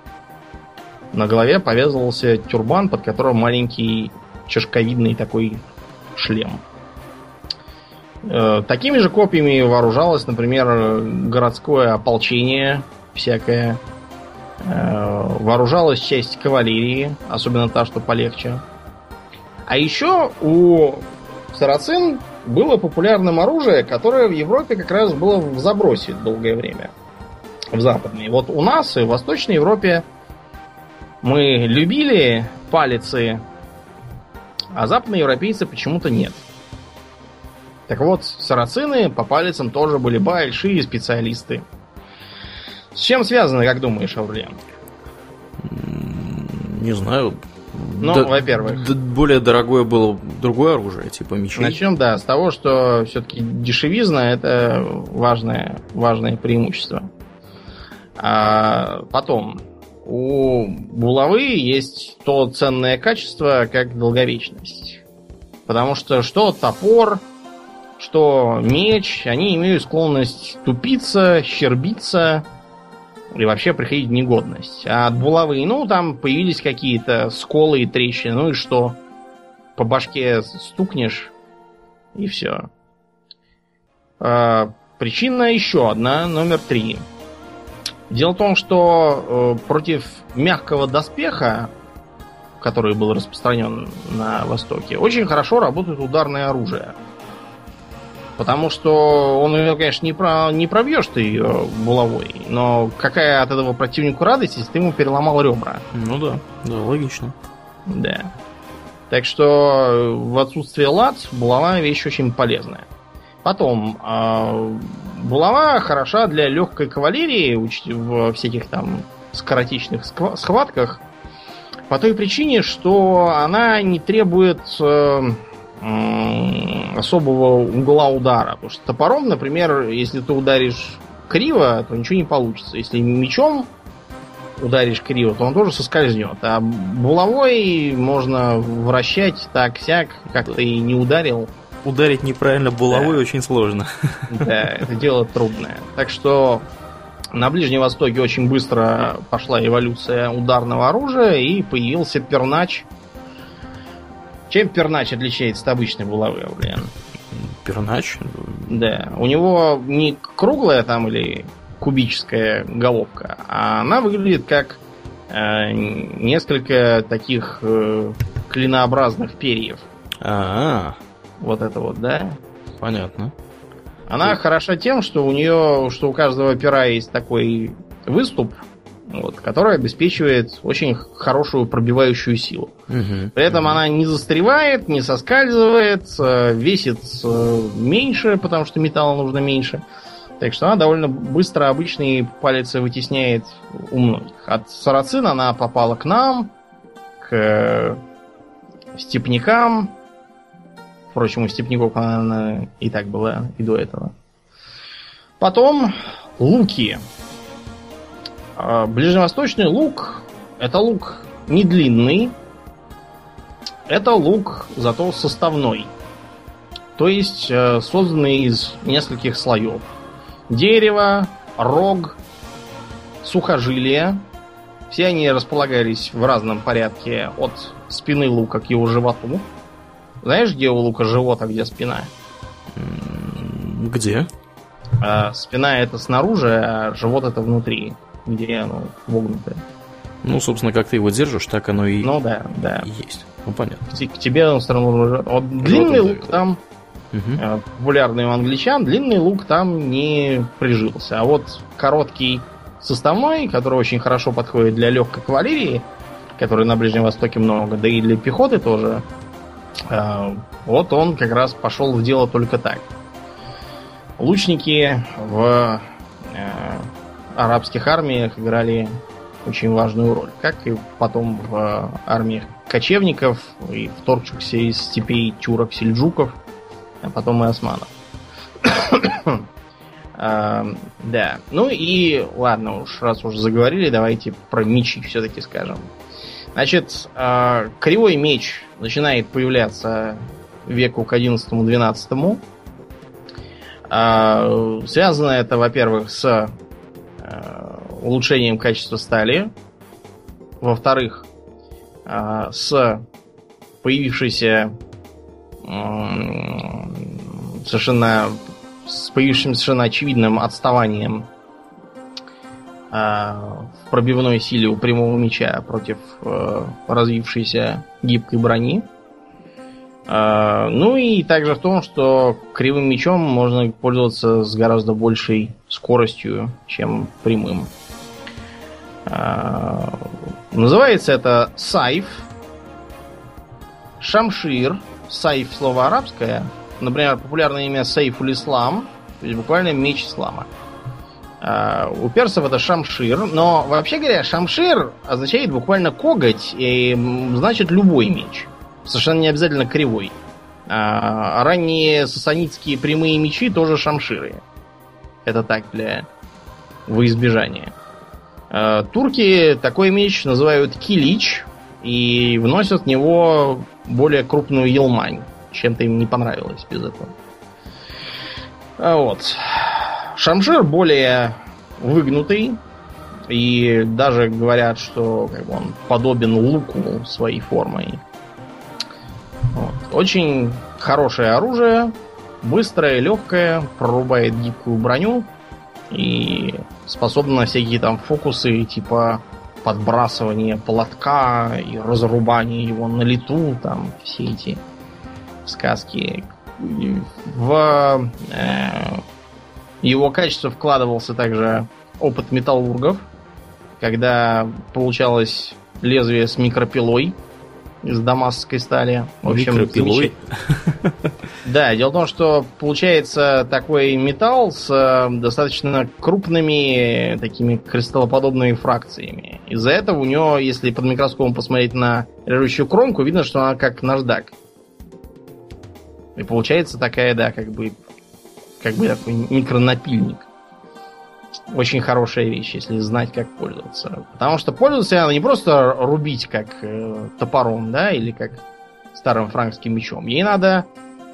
На голове повязывался тюрбан, под которым маленький чешковидный такой шлем. Э, такими же копьями вооружалось, например, городское ополчение всякое. Э, вооружалась часть кавалерии, особенно та, что полегче. А еще у сарацин было популярным оружие, которое в Европе как раз было в забросе долгое время. В западной. Вот у нас и в Восточной Европе мы любили палицы, а западные европейцы почему-то нет. Так вот, сарацины по палицам тоже были большие специалисты. С чем связано, как думаешь, Аурлиан? Не знаю, ну, да, во-первых. Да, более дорогое было другое оружие, типа мечей. Начнем, да, с того, что все-таки дешевизна это важное, важное преимущество. А потом, у булавы есть то ценное качество, как долговечность. Потому что что топор, что меч, они имеют склонность тупиться, щербиться, и вообще приходить в негодность. А от булавы, ну, там появились какие-то сколы и трещины, ну и что? По башке стукнешь, и все. А, причина еще одна, номер три. Дело в том, что э, против мягкого доспеха, который был распространен на Востоке, очень хорошо работает ударное оружие. Потому что он ее, конечно, не, про, не пробьешь ты ее булавой. Но какая от этого противнику радость, если ты ему переломал ребра? Ну да, да, логично. Да. Так что в отсутствие лад булава вещь очень полезная. Потом, э, булава хороша для легкой кавалерии в всяких там скоротечных схватках. По той причине, что она не требует э, особого угла удара. Потому что топором, например, если ты ударишь криво, то ничего не получится. Если мечом ударишь криво, то он тоже соскользнет. А булавой можно вращать так-сяк, как ты не ударил. Ударить неправильно булавой да. очень сложно. Да, это дело трудное. Так что на Ближнем Востоке очень быстро пошла эволюция ударного оружия и появился пернач – чем пернач отличается от обычной булавы, блин? Пернач? Да. У него не круглая там или кубическая головка, а она выглядит как э, несколько таких э, клинообразных перьев. А, -а, -а. Вот это вот, да? Понятно. Она Ты... хороша тем, что у нее, что у каждого пера есть такой выступ, вот, которая обеспечивает очень хорошую пробивающую силу. Угу, При этом угу. она не застревает, не соскальзывает, э, весит э, меньше, потому что металла нужно меньше. Так что она довольно быстро обычные палец вытесняет у многих. От сарацина она попала к нам, к степнякам. Впрочем, у степняков она и так была и до этого. Потом луки. А, ближневосточный лук это лук не длинный, это лук зато составной. То есть э, созданный из нескольких слоев. Дерево, рог, сухожилия. Все они располагались в разном порядке от спины лука к его животу. Знаешь, где у лука живот, а где спина? Где? А, спина это снаружи, а живот это внутри где оно вогнутое. Ну, собственно, как ты его держишь, так оно и, ну, да, да. и есть. Ну, понятно. К, к тебе он сторону Вот длинный лук там, угу. популярный у англичан, длинный лук там не прижился. А вот короткий составной, который очень хорошо подходит для легкой кавалерии, которой на Ближнем Востоке много, да и для пехоты тоже, вот он как раз пошел в дело только так. Лучники в арабских армиях играли очень важную роль. Как и потом в армиях кочевников и вторгшихся из степей тюрок, сельджуков, а потом и османов. а, да. Ну и ладно уж, раз уж заговорили, давайте про мечи все-таки скажем. Значит, а, кривой меч начинает появляться веку к 11-12. А, связано это, во-первых, с Э, улучшением качества стали. Во-вторых, с появившейся совершенно с появившимся совершенно очевидным отставанием в пробивной силе у прямого меча против развившейся гибкой брони. Ну и также в том, что кривым мечом можно пользоваться с гораздо большей скоростью, чем прямым. Называется это сайф, шамшир, сайф слово арабское, например, популярное имя Сайфуль Ислам, то есть буквально меч ислама. У персов это шамшир, но вообще говоря, шамшир означает буквально коготь и значит любой меч. Совершенно не обязательно кривой. А ранние сасанитские прямые мечи тоже шамширы. Это так для во избежание. А, турки такой меч называют килич и вносят в него более крупную елмань. Чем-то им не понравилось без этого. А вот. Шамшир более выгнутый. И даже говорят, что как бы, он подобен луку своей формой. Вот. Очень хорошее оружие, быстрое, легкое, прорубает гибкую броню и способно на всякие там фокусы типа подбрасывания полотка и разрубания его на лету, там все эти сказки в э, его качество вкладывался также опыт металлургов, когда получалось лезвие с микропилой из дамасской стали. В общем, Микропилой? Да, дело в том, что получается такой металл с э, достаточно крупными такими кристаллоподобными фракциями. Из-за этого у него, если под микроскопом посмотреть на режущую кромку, видно, что она как наждак. И получается такая, да, как бы, как бы такой микронапильник. Очень хорошая вещь, если знать, как пользоваться. Потому что пользоваться надо не просто рубить как э, топором, да, или как старым франкским мечом. Ей надо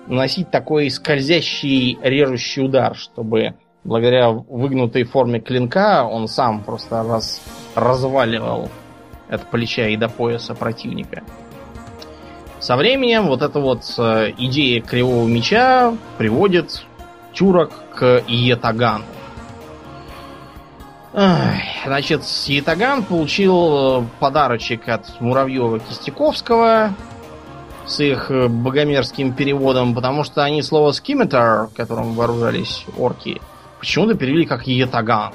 наносить такой скользящий режущий удар, чтобы благодаря выгнутой форме клинка он сам просто раз, разваливал от плеча и до пояса противника. Со временем вот эта вот э, идея кривого меча приводит тюрок к Иетагану. Значит, Ятаган получил э, подарочек от Муравьева Кистяковского с их э, богомерзким переводом, потому что они слово скиметр, которым вооружались орки, почему-то перевели как Ятаган.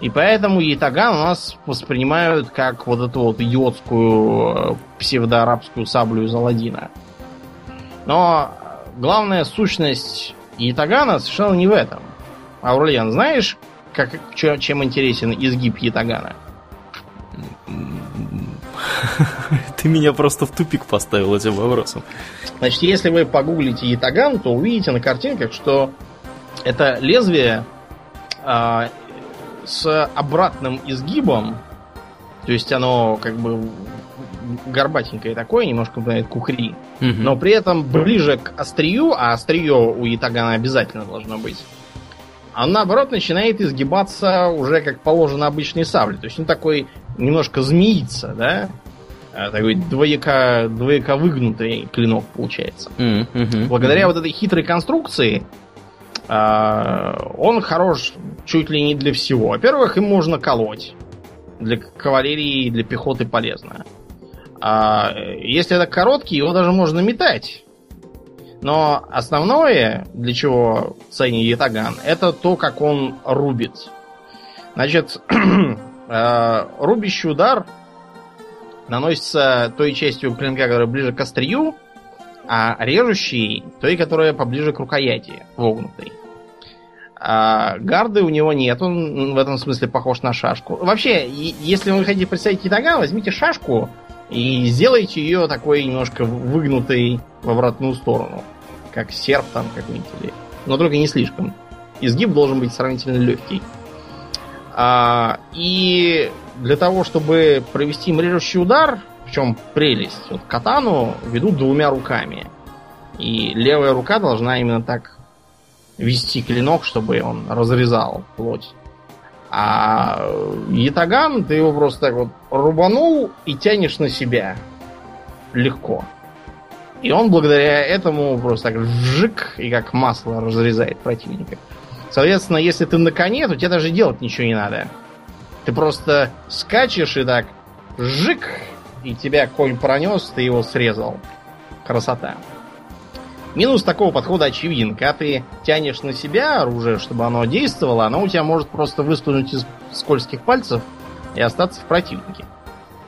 И поэтому Ятаган у нас воспринимают как вот эту вот идиотскую э, псевдоарабскую саблю из Аладдина. Но главная сущность Ятагана совершенно не в этом. Аурлиан, знаешь, как, чем интересен изгиб Ятагана? Ты меня просто в тупик поставил этим вопросом. Значит, если вы погуглите Ятаган, то увидите на картинках, что это лезвие а, с обратным изгибом, то есть оно как бы горбатенькое такое, немножко напоминает кухри, угу. но при этом ближе к острию, а острие у Ятагана обязательно должно быть, оно наоборот начинает изгибаться уже как положено обычной сабле. То есть он такой немножко змеится, да? А, такой двояко, двояко выгнутый клинок получается. Mm-hmm. Благодаря mm-hmm. вот этой хитрой конструкции а, он хорош чуть ли не для всего. Во-первых, им можно колоть. Для кавалерии и для пехоты полезно. А если это короткий, его даже можно метать. Но основное, для чего ценит Ятаган, это то, как он рубит. Значит, э, рубящий удар наносится той частью клинка, которая ближе к острию, а режущий той, которая поближе к рукояти, вогнутой. А гарды у него нет, он в этом смысле похож на шашку. Вообще, если вы хотите представить китаган, возьмите шашку и сделайте ее такой немножко выгнутой в обратную сторону. Как серп там какой-нибудь. Или... Но только не слишком. Изгиб должен быть сравнительно легкий. А, и для того, чтобы провести режущий удар, в чем прелесть, вот катану ведут двумя руками. И левая рука должна именно так вести клинок, чтобы он разрезал плоть. А ятаган, ты его просто так вот рубанул и тянешь на себя. Легко. И он благодаря этому просто так вжик и как масло разрезает противника. Соответственно, если ты на коне, то тебе даже делать ничего не надо. Ты просто скачешь и так жик, и тебя конь пронес, ты его срезал. Красота. Минус такого подхода очевиден. Когда ты тянешь на себя оружие, чтобы оно действовало, оно у тебя может просто выскользнуть из скользких пальцев и остаться в противнике.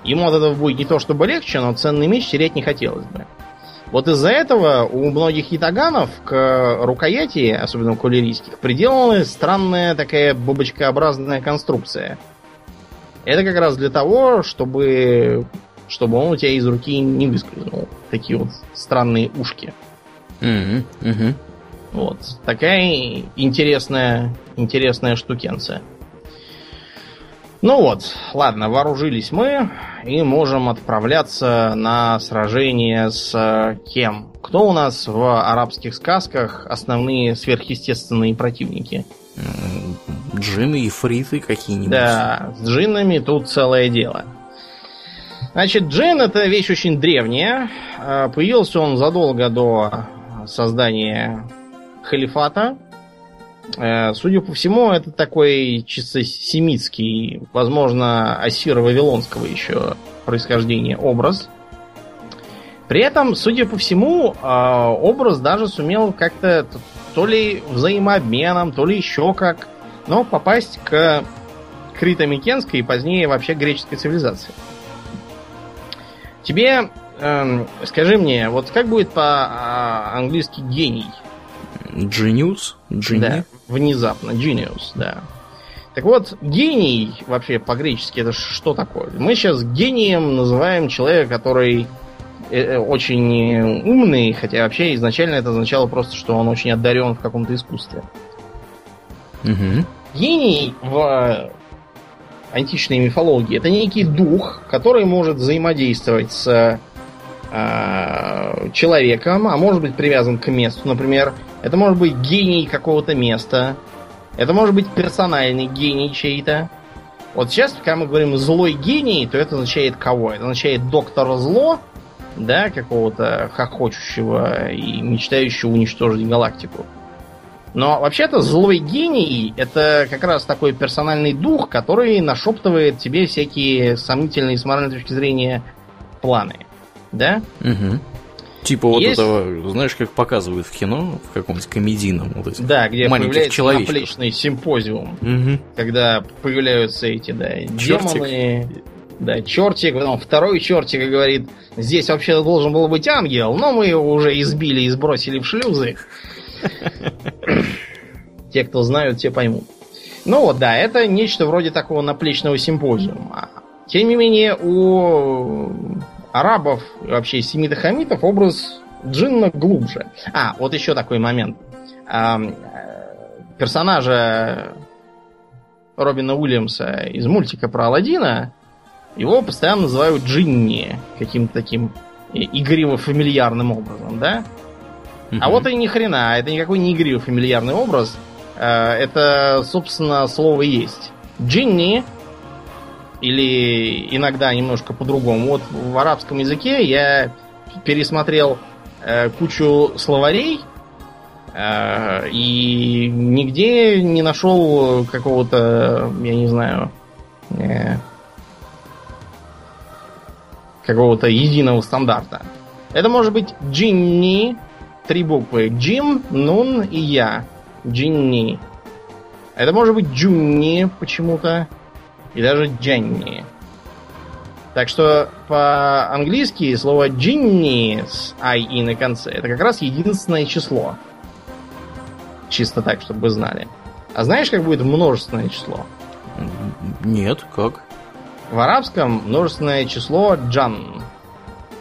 Ему от этого будет не то чтобы легче, но ценный меч терять не хотелось бы. Вот из-за этого у многих ятаганов к рукояти, особенно у кавалерийских, приделана странная такая бабочкообразная конструкция. Это как раз для того, чтобы, чтобы он у тебя из руки не выскользнул. Такие вот странные ушки. Угу. Вот. Такая интересная, интересная штукенция. Ну вот, ладно, вооружились мы и можем отправляться на сражение с э, кем? Кто у нас в арабских сказках основные сверхъестественные противники? Джинны и фриты какие-нибудь. Да, с джиннами тут целое дело. Значит, джин это вещь очень древняя. Э, появился он задолго до создания халифата. Э, судя по всему, это такой чисто семитский, возможно, ассиро-вавилонского еще происхождения образ. При этом, судя по всему, а, образ даже сумел как-то то ли взаимообменом, то ли еще как, но попасть к крито-микенской и позднее вообще греческой цивилизации. Тебе, эм, скажи мне, вот как будет по-английски гений? Genius? Genie? Да, внезапно. Genius, да. Так вот, гений вообще по-гречески это что такое? Мы сейчас гением называем человека, который э, э, очень умный, хотя вообще изначально это означало просто, что он очень одарен в каком-то искусстве. Угу. Гений в античной мифологии это некий дух, который может взаимодействовать с э, человеком, а может быть привязан к месту, например. Это может быть гений какого-то места, это может быть персональный гений чей-то. Вот сейчас, когда мы говорим злой гений, то это означает кого? Это означает доктора зло, да, какого-то хохочущего и мечтающего уничтожить галактику. Но вообще-то злой гений это как раз такой персональный дух, который нашептывает тебе всякие сомнительные с моральной точки зрения планы. Да? Угу. Типа вот Есть? этого, знаешь, как показывают в кино, в каком-нибудь комедийном, вот этих Да, где появляется наплечный симпозиум, Мгм. когда появляются эти, да, Чертик. демоны, да, чертик, потом второй чертик и говорит, здесь вообще должен был быть ангел, но мы его уже избили и сбросили в шлюзы. Те, кто знают, те поймут. Ну вот, да, это нечто вроде такого наплечного симпозиума. Тем не менее, у арабов, и вообще семитов-хамитов, образ джинна глубже. А, вот еще такой момент. Э, персонажа Робина Уильямса из мультика про Алладина, его постоянно называют Джинни каким-то таким и- игриво-фамильярным образом, да? Мгм. А вот и ни хрена, это никакой не игриво-фамильярный образ. Э, Это, собственно, слово есть. Джинни, или иногда немножко по-другому. Вот в арабском языке я пересмотрел э, кучу словарей э, и нигде не нашел какого-то, я не знаю, э, какого-то единого стандарта. Это может быть джинни, три буквы. Джим, Нун и Я. Джинни. Это может быть Джунни почему-то. И даже Дженни. Так что по-английски слово Джинни с I на конце это как раз единственное число. Чисто так, чтобы вы знали. А знаешь, как будет множественное число? Нет, как? В арабском множественное число джан.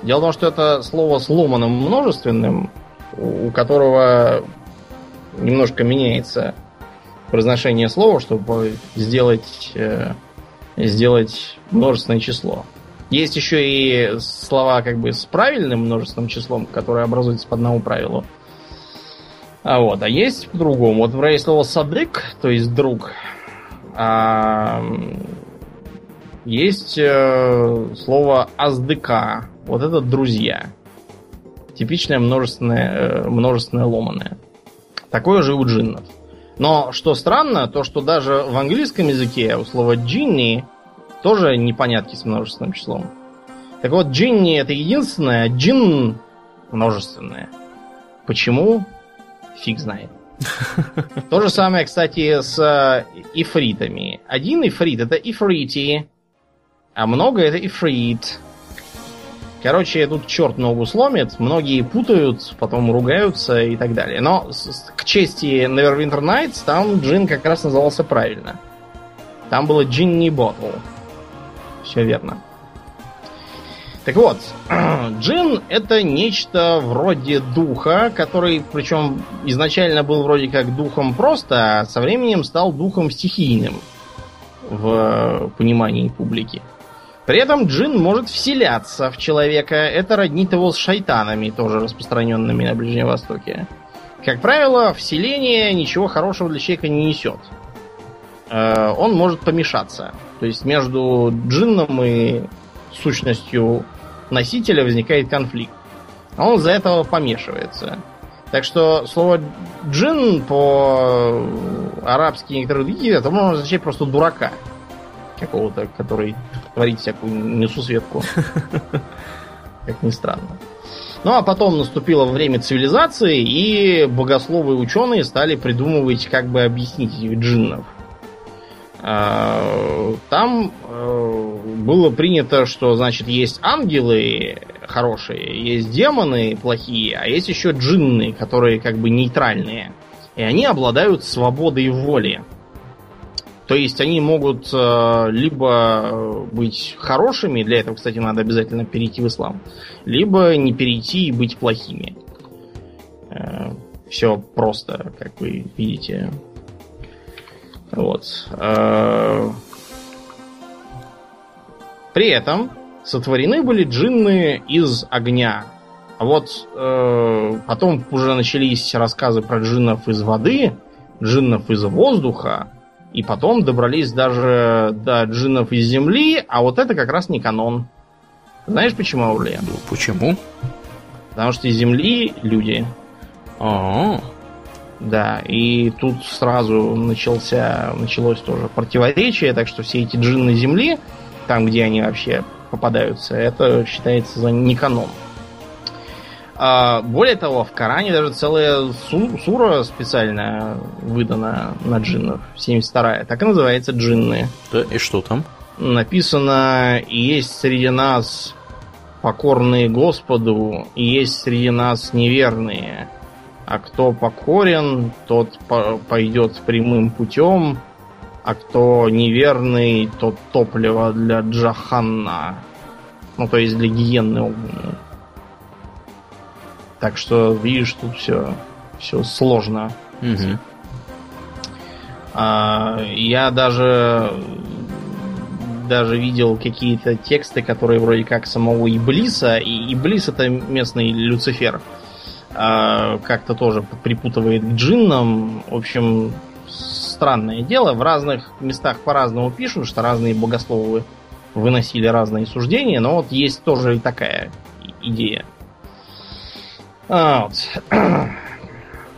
Дело в том, что это слово с ломаным множественным, у у которого немножко меняется произношение слова, чтобы сделать, э, сделать множественное число. Есть еще и слова как бы с правильным множественным числом, которые образуются по одному правилу. А вот, а есть по-другому. Вот, например, есть слово садык, то есть друг. А, есть э, слово аздыка. Вот это друзья. Типичное множественное, э, множественное ломаное. Такое же у джиннов. Но что странно, то что даже в английском языке у слова джинни тоже непонятки с множественным числом. Так вот, джинни это единственное, а джин множественное. Почему? Фиг знает. То же самое, кстати, с э, ифритами. Один ифрит это ифрити, а много это ифрит. Короче, тут черт ногу сломит, многие путают, потом ругаются и так далее. Но к чести Neverwinter Nights там джин как раз назывался правильно. Там было Джинни Ботл. Все верно. Так вот, джин это нечто вроде духа, который, причем изначально был вроде как духом просто, а со временем стал духом стихийным в понимании публики. При этом джин может вселяться в человека. Это роднит его с шайтанами, тоже распространенными на Ближнем Востоке. Как правило, вселение ничего хорошего для человека не несет. Э, Он может помешаться. То есть между джинном и сущностью носителя возникает конфликт. А он из-за этого помешивается. Так что слово джин по арабски некоторые другие, это можно означать просто дурака какого-то, который творит всякую несусветку. Как ни странно. Ну а потом наступило время цивилизации, и богословы и ученые стали придумывать, как бы объяснить этих джиннов. А, там э, было принято, что, значит, есть ангелы хорошие, есть демоны плохие, а есть еще джинны, которые как бы нейтральные. И они обладают свободой воли. То есть они могут э, либо быть хорошими, для этого, кстати, надо обязательно перейти в ислам, либо не перейти и быть плохими. Э, все просто, как вы видите. Вот. Э, при этом сотворены были джинны из огня. А вот э, потом уже начались рассказы про джиннов из воды, джиннов из воздуха, и потом добрались даже до джиннов из земли, а вот это как раз не канон. Знаешь почему, Аурлия? Ну, почему? Потому что из земли люди. А, Да, и тут сразу начался, началось тоже противоречие, так что все эти джинны земли, там, где они вообще попадаются, это считается за не канон. А, более того, в Коране даже целая су- сура специально выдана на джиннов, 72-я, так и называется джинны. да, и что там? Написано, есть среди нас покорные Господу, и есть среди нас неверные. А кто покорен, тот по- пойдет прямым путем, а кто неверный, тот топливо для Джаханна. Ну, то есть для гиенны огненной. Так что, видишь, тут все, все сложно. Мгм. А, я даже даже видел какие-то тексты, которые вроде как самого Иблиса, и Иблис это местный Люцифер, а, как-то тоже припутывает к джиннам. В общем, странное дело. В разных местах по-разному пишут, что разные богословы выносили разные суждения, но вот есть тоже и такая идея. А, вот.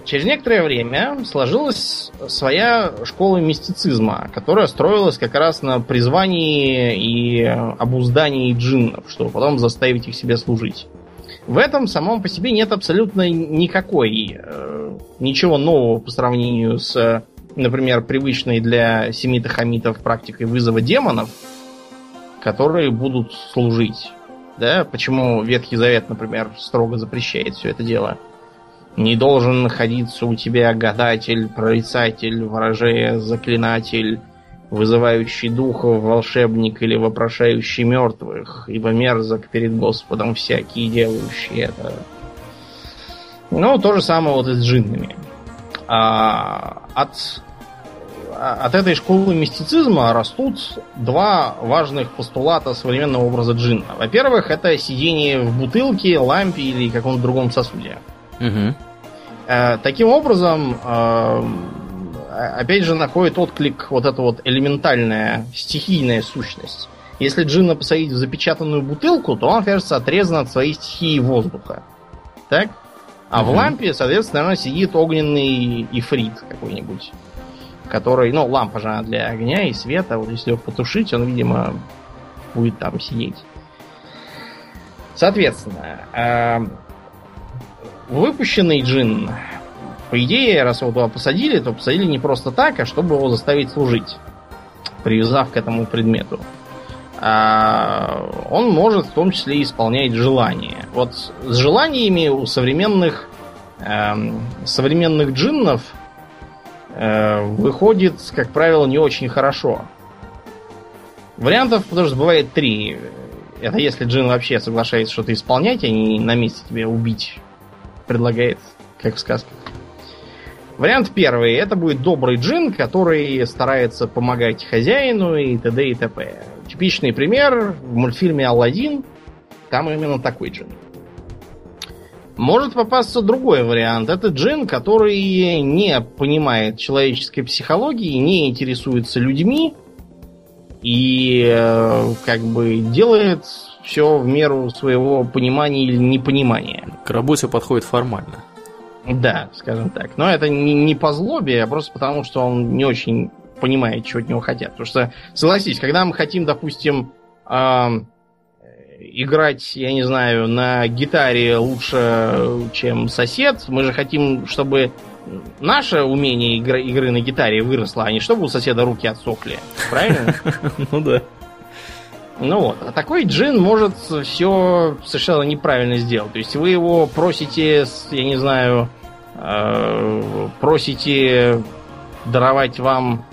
Через некоторое время сложилась своя школа мистицизма, которая строилась как раз на призвании и обуздании джиннов, чтобы потом заставить их себе служить. В этом самом по себе нет абсолютно никакой, э, ничего нового по сравнению с, например, привычной для семитов-хамитов практикой вызова демонов, которые будут служить. Да? Почему Ветхий Завет, например, строго запрещает все это дело? Не должен находиться у тебя гадатель, прорицатель, ворожея, заклинатель, вызывающий духов, волшебник или вопрошающий мертвых, ибо мерзок перед Господом всякие делающие это. Ну, то же самое вот и с джиннами. А, от, от этой школы мистицизма растут два важных постулата современного образа джинна. Во-первых, это сидение в бутылке, лампе или каком-то другом сосуде. Э, Таким образом, э, опять же, находит отклик вот эта вот элементальная стихийная сущность. Если джинна посадить в запечатанную бутылку, то он окажется отрезан от своей стихии воздуха. Так? А в Мгм. лампе, соответственно, сидит огненный ифрит какой-нибудь. Который, ну, лампа же для огня и света. Вот если его потушить, он, видимо, будет там сидеть. Соответственно, э, выпущенный джин, по идее, раз его туда посадили, то посадили не просто так, а чтобы его заставить служить, привязав к этому предмету. А он может в том числе исполнять желания. Вот с желаниями у современных эм, современных джиннов выходит, как правило, не очень хорошо. Вариантов, потому что бывает три. Это если джин вообще соглашается что-то исполнять, а не на месте тебе убить предлагает, как в сказках. Вариант первый. Это будет добрый джин, который старается помогать хозяину и т.д. и т.п. Типичный пример в мультфильме «Алладин». Там именно такой джин. Может попасться другой вариант. Это джин, который не понимает человеческой психологии, не интересуется людьми и э, как бы делает все в меру своего понимания или непонимания. К работе подходит формально. Да, скажем так. Но это не, не по злобе, а просто потому, что он не очень понимает, чего от него хотят. Потому что, согласись, когда мы хотим, допустим, эм, играть, я не знаю, на гитаре лучше, чем сосед. Мы же хотим, чтобы наше умение игры, игры на гитаре выросло, а не чтобы у соседа руки отсохли. Правильно? Ну да. Ну вот. А такой джин может все совершенно неправильно сделать. То есть вы его просите, я не знаю, э, просите даровать вам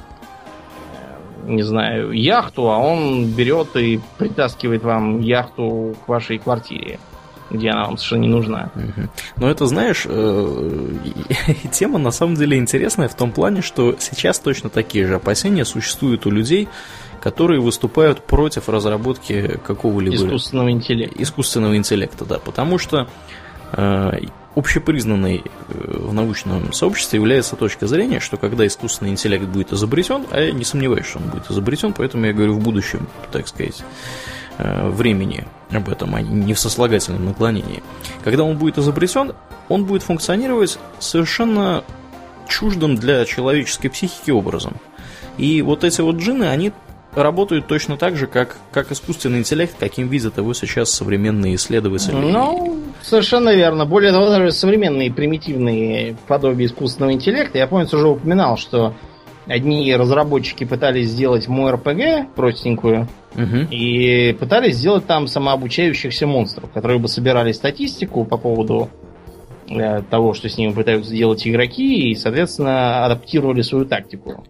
не знаю, яхту, а он берет и притаскивает вам яхту к вашей квартире, где она вам совершенно не нужна. Но это, знаешь, э, тема на самом деле интересная в том плане, что сейчас точно такие же опасения существуют у людей, которые выступают против разработки какого-либо искусственного интеллекта. Искусственного интеллекта, да, потому что э, общепризнанной э, в научном сообществе является точка зрения, что когда искусственный интеллект будет изобретен, а я не сомневаюсь, что он будет изобретен, поэтому я говорю в будущем, так сказать, э, времени об этом, а не в сослагательном наклонении. Когда он будет изобретен, он будет функционировать совершенно чуждым для человеческой психики образом. И вот эти вот джины, они работают точно так же, как, как искусственный интеллект, каким видят его сейчас современные исследователи. Ну, совершенно верно. Более того, даже современные примитивные подобия искусственного интеллекта. Я, помню, уже упоминал, что одни разработчики пытались сделать мой РПГ простенькую, угу. и пытались сделать там самообучающихся монстров, которые бы собирали статистику по поводу э, того, что с ними пытаются сделать игроки, и, соответственно, адаптировали свою тактику.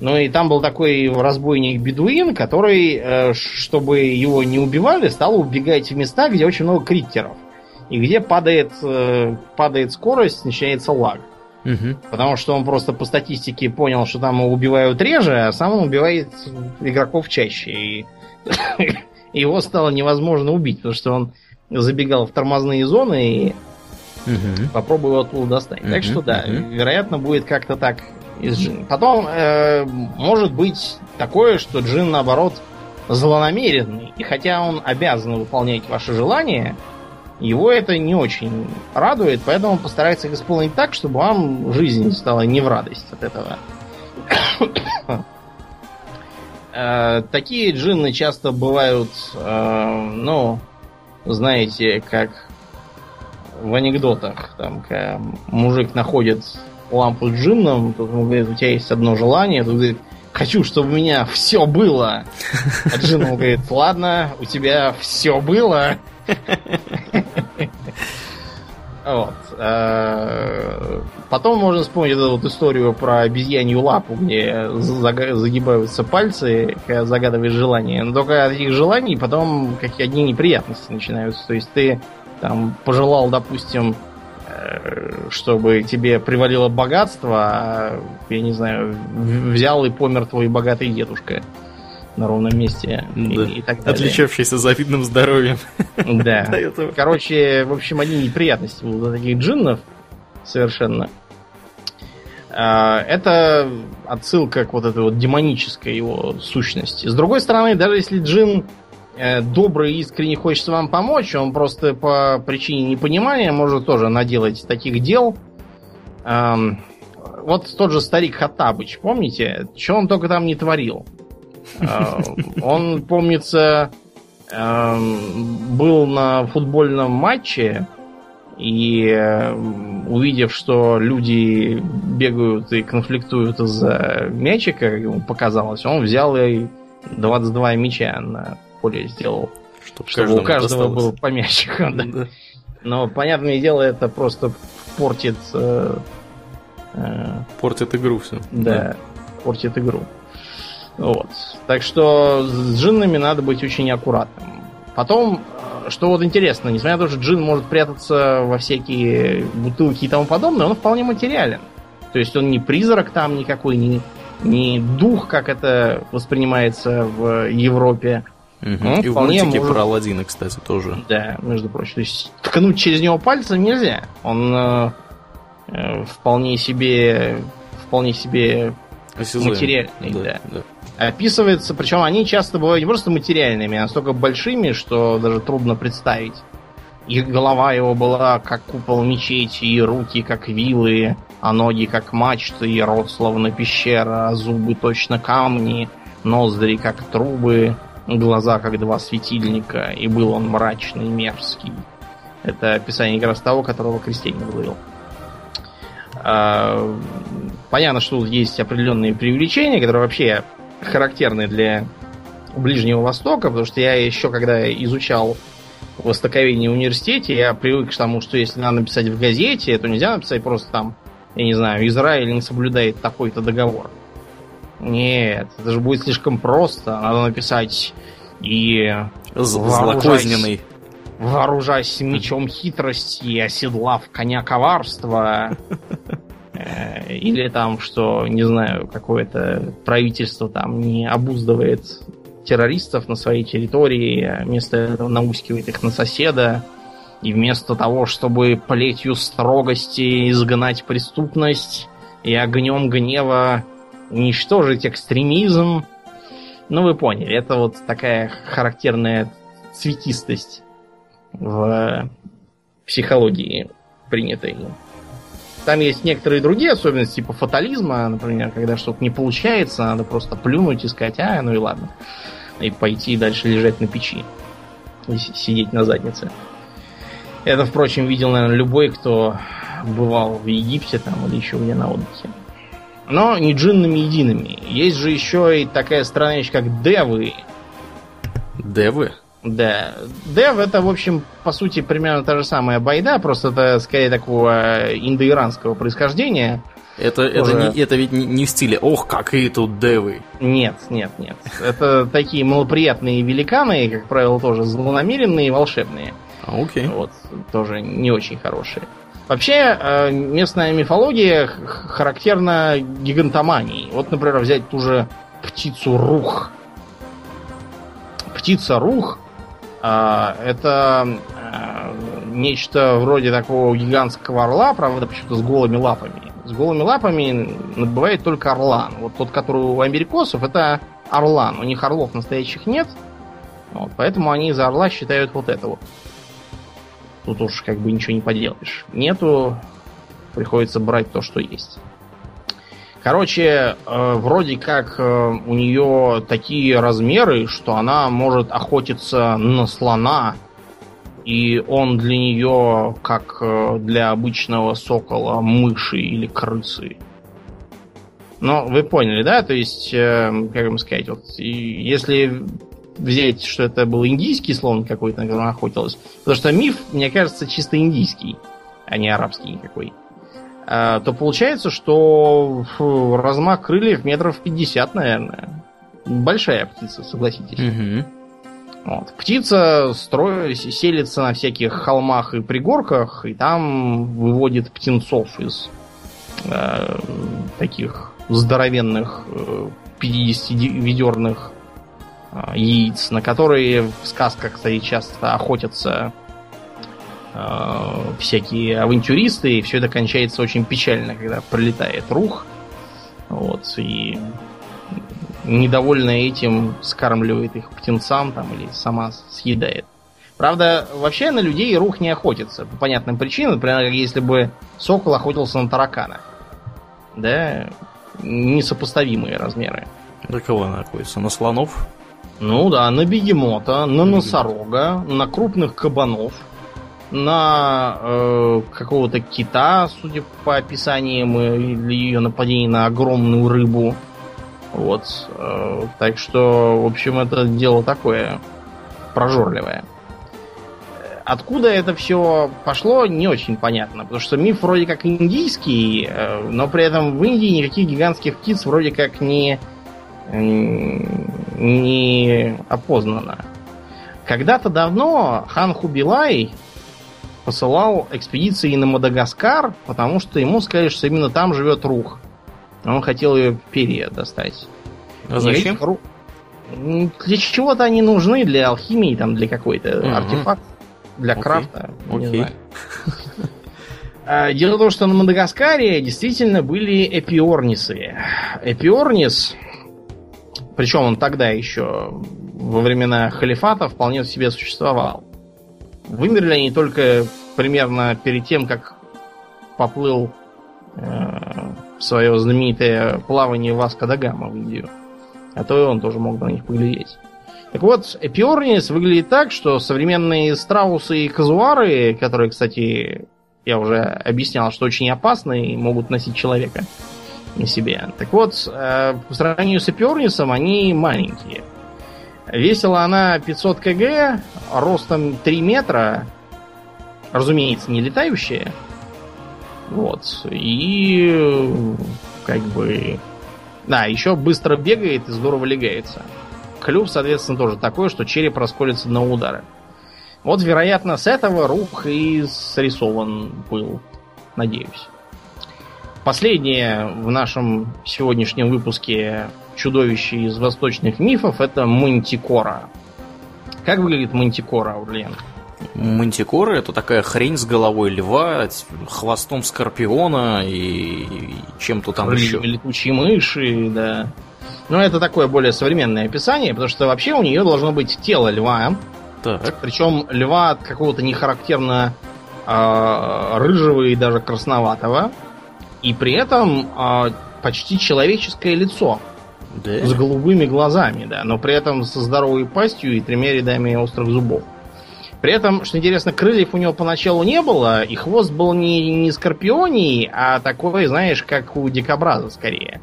Ну и там был такой разбойник Бедуин, который, э, чтобы его не убивали, стал убегать в места, где очень много криттеров. И где падает, э, падает скорость, начинается лаг. Угу. Потому что он просто по статистике понял, что там убивают реже, а сам он убивает игроков чаще. И его стало невозможно убить, потому что он забегал в тормозные зоны и угу. попробовал его оттуда достать. Угу. Так что да, угу. вероятно, будет как-то так из джин. Потом э, может быть такое, что джин наоборот злонамеренный. И хотя он обязан выполнять ваши желания, его это не очень радует, поэтому он постарается их исполнить так, чтобы вам жизнь стала не в радость от этого. э, такие джинны часто бывают, э, ну, знаете, как в анекдотах, там, когда мужик находит лампу с джинном, тут ему говорит, у тебя есть одно желание, тут говорит, хочу, чтобы у меня все было. А джин говорит, ладно, у тебя все было. Вот. Э, потом можно вспомнить эту вот историю про обезьянью лапу, где загибаются пальцы, когда загадываешь желание. Но только от этих желаний потом какие одни неприятности начинаются. То есть ты там пожелал, допустим, Э, чтобы тебе привалило богатство, а, я не знаю, взял и помер твой богатый дедушка на ровном месте да. и, и так далее. Отличавшийся завидным здоровьем. Да. Короче, в общем, одни неприятности будут от таких джиннов совершенно. А, это отсылка к вот этой вот демонической его сущности. С другой стороны, даже если джин Э, добрый и искренне хочется вам помочь, он просто по причине непонимания может тоже наделать таких дел. Вот тот же старик Хаттабыч, помните? Что он только там не творил? Э, он, помнится, эм, был на футбольном матче и э, увидев, что люди бегают и конфликтуют из-за мячика, как ему показалось, он взял и 22 мяча на поле сделал. Чтоб чтобы у каждого был по мячику. Да. Да. Но, понятное дело, это просто портит... Э, э, портит игру все. Да, да, портит игру. Вот. Так что с джиннами надо быть очень аккуратным. Потом, э, что вот интересно, несмотря на то, что джин может прятаться во всякие бутылки и тому подобное, он вполне материален. То есть он не призрак там никакой, не, не дух, как это воспринимается в Европе. Угу. И в мультике может... про Алладина, кстати, тоже. Да, между прочим. То есть ткнуть через него пальцем нельзя. Он э, э, вполне себе вполне себе материальный, да, да. да. Описывается, причем они часто бывают не просто материальными, а настолько большими, что даже трудно представить. И голова его была как купол мечети, и руки как вилы, а ноги как мачты, и рот словно пещера, а зубы точно камни, ноздри как трубы, глаза как два светильника, и был он мрачный, мерзкий. Это описание как раз того, которого крестьянин выловил. А, понятно, что тут есть определенные привлечения, которые вообще характерны для Ближнего Востока, потому что я еще когда изучал востоковедение в университете, я привык к тому, что если надо написать в газете, то нельзя написать просто там, я не знаю, Израиль не соблюдает такой-то договор. Нет, это же будет слишком просто. Надо написать и... Злокозненный. Вооружаясь мечом хитрости, оседлав коня коварства. Э, или там, что, не знаю, какое-то правительство там не обуздывает террористов на своей территории, а вместо этого наускивает их на соседа. И вместо того, чтобы плетью строгости изгнать преступность и огнем гнева уничтожить экстремизм. Ну, вы поняли, это вот такая характерная цветистость в психологии принятой. Там есть некоторые другие особенности, типа фатализма, например, когда что-то не получается, надо просто плюнуть и сказать, а, ну и ладно. И пойти дальше лежать на печи. И сидеть на заднице. Это, впрочем, видел, наверное, любой, кто бывал в Египте там или еще где на отдыхе. Но не джиннами едиными. Есть же еще и такая страна, как Девы. Девы? Да. Дев это, в общем, по сути, примерно та же самая байда, просто это скорее такого индоиранского происхождения. Это, это, не, это ведь не, не в стиле «Ох, какие тут девы». Нет, нет, нет. Это такие малоприятные великаны, как правило, тоже злонамеренные и волшебные. А, окей. Вот, тоже не очень хорошие. Вообще, э, местная мифология характерна гигантоманией. Вот, например, взять ту же птицу рух. Птица рух э, это э, нечто вроде такого гигантского орла, правда, почему-то с голыми лапами. С голыми лапами бывает только орлан. Вот тот, который у америкосов, это орлан. У них орлов настоящих нет. Вот, поэтому они за орла считают вот это вот. Тут уж как бы ничего не поделаешь. Нету, приходится брать то, что есть. Короче, э, вроде как э, у нее такие размеры, что она может охотиться на слона, и он для нее, как э, для обычного сокола, мыши или крысы. Ну, вы поняли, да? То есть, э, как вам сказать, вот, если взять, что это был индийский слон какой-то, на котором охотилась. Потому что миф, мне кажется, чисто индийский, а не арабский никакой. То получается, что размах крыльев метров 50, наверное. Большая птица, согласитесь. Угу. Вот. Птица строит, селится на всяких холмах и пригорках, и там выводит птенцов из э, таких здоровенных э, 50-ведерных а, яиц, на которые в сказках, кстати, часто охотятся э, всякие авантюристы, и все это кончается очень печально, когда пролетает рух. Вот, и недовольная этим скармливает их птенцам там или сама съедает. Правда, вообще на людей рух не охотится по понятным причинам. Например, как если бы сокол охотился на таракана. Да, несопоставимые размеры. На кого она охотится? На слонов? Ну да, на бегемота, на носорога, на крупных кабанов, на э, какого-то кита, судя по описаниям или ее нападение на огромную рыбу. Вот. Э, так что, в общем, это дело такое прожорливое. Откуда это все пошло, не очень понятно. Потому что миф вроде как индийский, э, но при этом в Индии никаких гигантских птиц вроде как не не опознана. Когда-то давно хан Хубилай посылал экспедиции на Мадагаскар, потому что ему сказали, что именно там живет рух. Он хотел ее перья достать. А зачем? Ру... Для чего-то они нужны, для алхимии, там, для какой-то угу. артефакт, для Окей. крафта. Окей. Не знаю. А, дело в том, что на Мадагаскаре действительно были эпиорнисы. Эпиорнис причем он тогда еще, во времена халифата, вполне себе существовал. Вымерли они только примерно перед тем, как поплыл э, свое знаменитое плавание Васка да в Индию. А то и он тоже мог на них поглядеть. Так вот, Эпиорнис выглядит так, что современные страусы и казуары, которые, кстати, я уже объяснял, что очень опасны и могут носить человека на себе. Так вот, э, по сравнению с Эпиорнисом, они маленькие. Весила она 500 кг, ростом 3 метра, разумеется, не летающая. Вот. И как бы... Да, еще быстро бегает и здорово легается. Клюв, соответственно, тоже такой, что череп расколется на удары. Вот, вероятно, с этого рух и срисован был. Надеюсь. Последнее в нашем сегодняшнем выпуске чудовище из восточных мифов это Мантикора. Как выглядит Мантикора, Урлен? Мантикора это такая хрень с головой льва, хвостом скорпиона и чем-то там Крылья еще. Летучие мыши, да. Но это такое более современное описание, потому что вообще у нее должно быть тело льва. Так. Причем льва от какого-то нехарактерно э, рыжего и даже красноватого. И при этом э, почти человеческое лицо. Да? С голубыми глазами, да. Но при этом со здоровой пастью и тремя рядами острых зубов. При этом, что интересно, крыльев у него поначалу не было, и хвост был не, не скорпионий, а такой, знаешь, как у дикобраза скорее.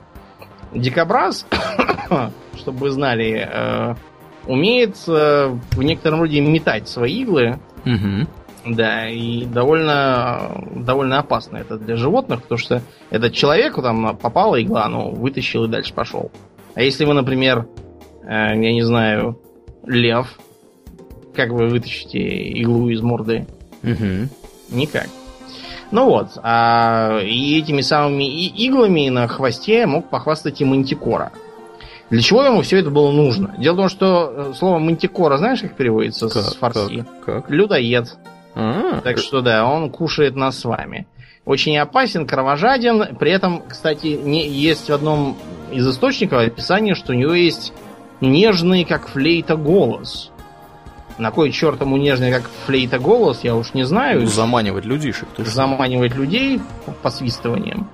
Дикобраз, чтобы вы знали, э, умеет э, в некотором роде метать свои иглы. Угу. Да, и довольно, довольно опасно это для животных, потому что этот человеку там попала игла, ну, вытащил и дальше пошел. А если вы, например, э, я не знаю, лев, как вы вытащите иглу из морды? Угу. Никак. Ну вот, а, и этими самыми иглами на хвосте мог похвастать и Мантикора. Для чего ему все это было нужно? Дело в том, что э, слово Мантикора, знаешь, как переводится с фарси? Как? как? Людоед. А, Так что да, он кушает нас с вами. Очень опасен, кровожаден. При этом, кстати, не, есть в одном из источников описание, что у него есть нежный, как флейта, голос. На кой черт ему нежный, как флейта, голос, я уж не знаю. заманивать людишек. Ты что? Заманивать людей посвистыванием.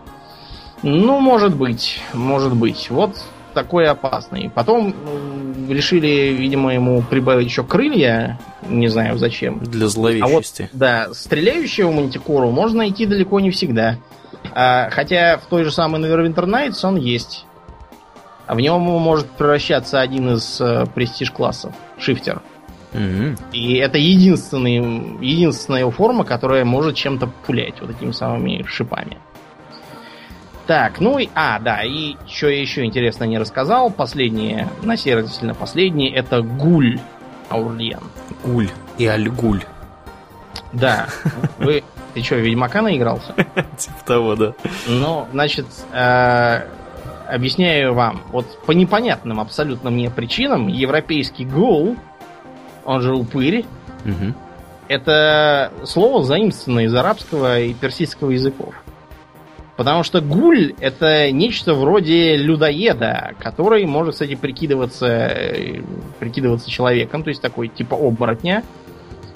Ну, может быть, может быть. Вот такой опасный. Потом м, решили, видимо, ему прибавить еще крылья. Не знаю зачем. Для А вот, зловещести. да, стреляющего мантикору можно найти далеко не всегда. А, хотя в той же самой Neverwinter Nights он есть. А в нем может превращаться один из э, престиж-классов. Шифтер. Мгм. И это единственный, единственная его форма, которая может чем-то пулять вот этими самыми шипами. Так, ну и... А, да, и что я еще интересно не рассказал. Последнее, на сей раз действительно последнее, это гуль Аурлиен. Гуль и Альгуль. Да, вы... Ты что, Ведьмака наигрался? Типа того, да. Ну, значит, э, объясняю вам. Вот по непонятным абсолютно мне причинам европейский гул, он же упырь, это слово заимствовано из арабского и персидского языков. Потому что гуль это нечто вроде людоеда, который может, кстати, прикидываться, э, прикидываться человеком, то есть такой типа оборотня.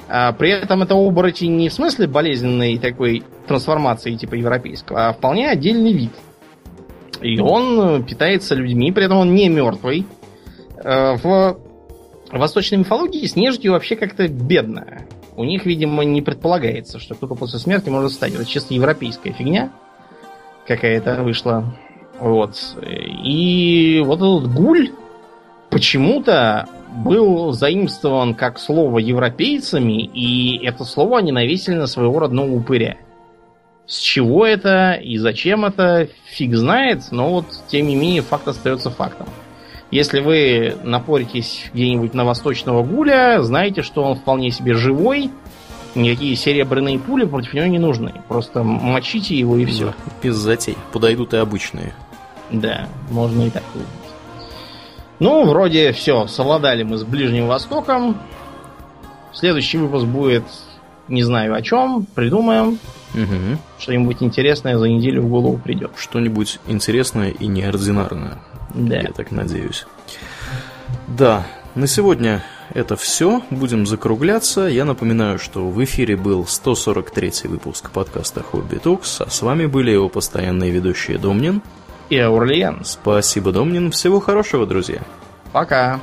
А при этом это оборотень не в смысле болезненной такой трансформации типа европейского, а вполне отдельный вид. И он э, питается людьми, при этом он не мертвый. Э, В восточной мифологии с нежитью вообще как-то бедно. У них, видимо, не предполагается, что кто-то после смерти может стать. Это чисто европейская фигня какая-то вышла. Вот. И вот этот гуль почему-то был заимствован как слово европейцами, и это слово они навесили на своего родного упыря. С чего это и зачем это, фиг знает, но вот, тем не менее, факт остается фактом. Если вы напоритесь где-нибудь на восточного гуля, знаете, что он вполне себе живой, никакие серебряные пули против него не нужны. Просто мочите его и все. Без затей. Подойдут и обычные. Да, можно и так. Ну, вроде все, совладали мы с Ближним Востоком. Следующий выпуск будет не знаю о чем, придумаем. Мгм. Что-нибудь интересное за неделю в голову придет. Что-нибудь интересное и неординарное. Да. Я так надеюсь. Да, на сегодня это все. Будем закругляться. Я напоминаю, что в эфире был 143 выпуск подкаста Хобби Токс, а с вами были его постоянные ведущие Домнин. И Аурлиен. Спасибо, Домнин. Всего хорошего, друзья. Пока.